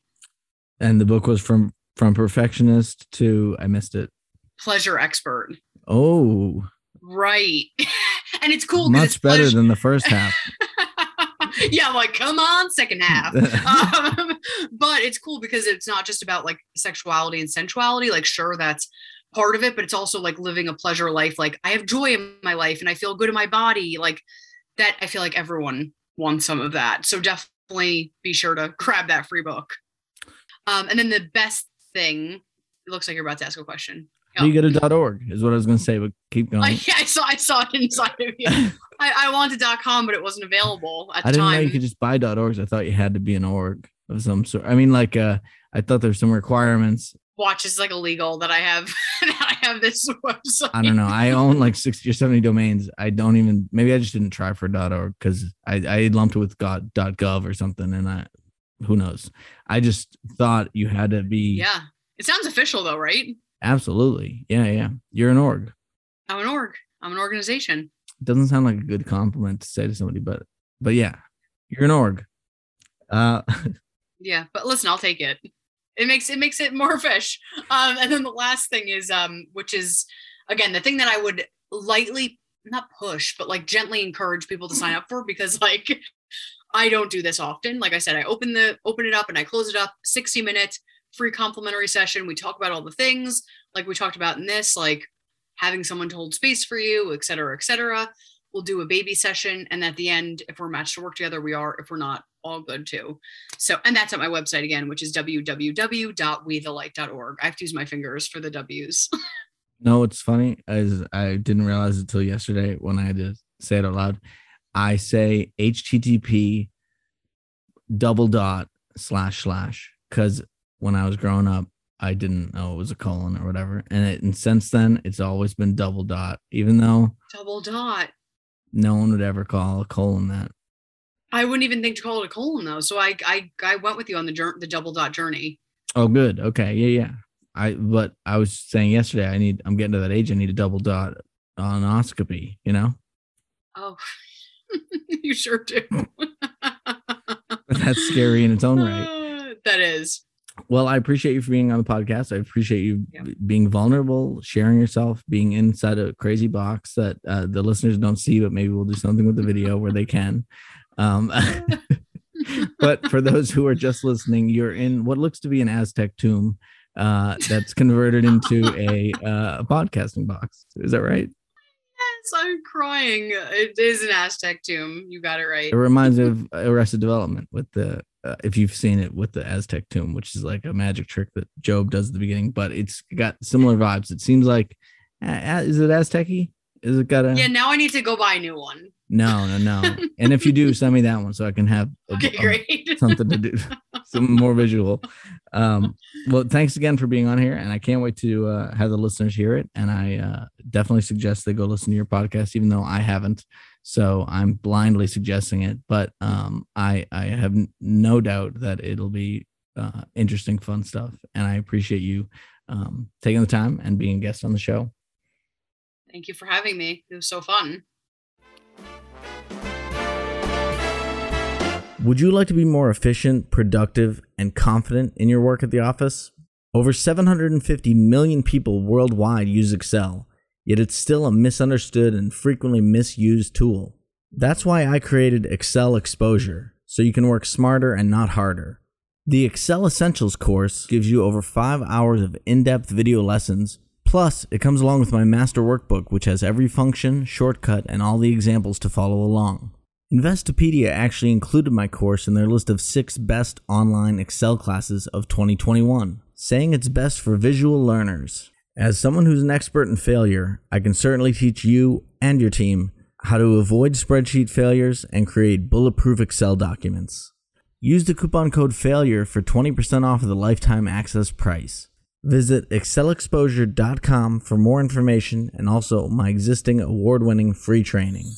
And the book was from from perfectionist to I missed it. Pleasure expert. Oh, Right. and it's cool. Much it's better than the first half. yeah, I'm like, come on, second half. um, but it's cool because it's not just about like sexuality and sensuality. Like, sure, that's part of it, but it's also like living a pleasure life. Like, I have joy in my life and I feel good in my body. Like, that, I feel like everyone wants some of that. So definitely be sure to grab that free book. Um, and then the best thing, it looks like you're about to ask a question. You get a .org is what I was going to say, but keep going. I, yeah, I saw I saw it inside of you. I, I wanted .com, but it wasn't available at I the didn't time. know you could just buy .orgs. I thought you had to be an org of some sort. I mean, like, uh, I thought there's some requirements. Watch is like illegal that I have that I have this website. I don't know. I own like 60 or 70 domains. I don't even maybe I just didn't try for .org because I, I lumped it with .gov or something and I who knows. I just thought you had to be Yeah. It sounds official though, right? Absolutely. Yeah, yeah. You're an org. I'm an org. I'm an organization. It Doesn't sound like a good compliment to say to somebody, but but yeah, you're an org. Uh yeah, but listen, I'll take it. It makes it makes it more fish. Um, and then the last thing is um, which is again the thing that I would lightly not push, but like gently encourage people to sign up for because like I don't do this often. Like I said, I open the open it up and I close it up, 60 minutes free complimentary session. We talk about all the things like we talked about in this, like having someone to hold space for you, et cetera, et cetera. We'll do a baby session. And at the end, if we're matched to work together, we are. If we're not, all good too. So, and that's at my website again, which is www.wethelight.org. I have to use my fingers for the W's. no, it's funny as I didn't realize until yesterday when I had to say it out loud. I say HTTP double dot slash slash because when I was growing up, I didn't know it was a colon or whatever. And, it, and since then, it's always been double dot, even though double dot. No one would ever call a colon that. I wouldn't even think to call it a colon though. So I I I went with you on the the double dot journey. Oh, good. Okay. Yeah, yeah. I but I was saying yesterday, I need. I'm getting to that age. I need a double dot anoscopy. You know. Oh, you sure do. That's scary in its own right. Uh, that is well, I appreciate you for being on the podcast. I appreciate you yeah. being vulnerable, sharing yourself, being inside a crazy box that uh, the listeners don't see, but maybe we'll do something with the video where they can. Um, but for those who are just listening, you're in what looks to be an Aztec tomb uh, that's converted into a, uh, a podcasting box. Is that right? I'm crying. It is an Aztec tomb. You got it right. It reminds me of Arrested Development with the uh, if you've seen it with the Aztec tomb, which is like a magic trick that GOB does at the beginning, but it's got similar vibes. It seems like, uh, is it Aztec Is it got a? Yeah, now I need to go buy a new one. No, no, no. and if you do, send me that one so I can have a, okay, great. A, something to do, some more visual. Um, well, thanks again for being on here, and I can't wait to uh, have the listeners hear it. And I uh, definitely suggest they go listen to your podcast, even though I haven't. So I'm blindly suggesting it, but um, I I have no doubt that it'll be uh, interesting, fun stuff, and I appreciate you um, taking the time and being a guest on the show. Thank you for having me. It was so fun. Would you like to be more efficient, productive, and confident in your work at the office? Over 750 million people worldwide use Excel, yet it's still a misunderstood and frequently misused tool. That's why I created Excel Exposure, so you can work smarter and not harder. The Excel Essentials course gives you over five hours of in depth video lessons. Plus, it comes along with my master workbook, which has every function, shortcut, and all the examples to follow along. Investopedia actually included my course in their list of six best online Excel classes of 2021, saying it's best for visual learners. As someone who's an expert in failure, I can certainly teach you and your team how to avoid spreadsheet failures and create bulletproof Excel documents. Use the coupon code FAILURE for 20% off of the lifetime access price. Visit excelexposure.com for more information and also my existing award winning free training.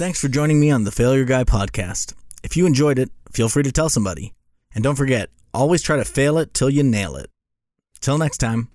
Thanks for joining me on the Failure Guy podcast. If you enjoyed it, feel free to tell somebody. And don't forget, always try to fail it till you nail it. Till next time.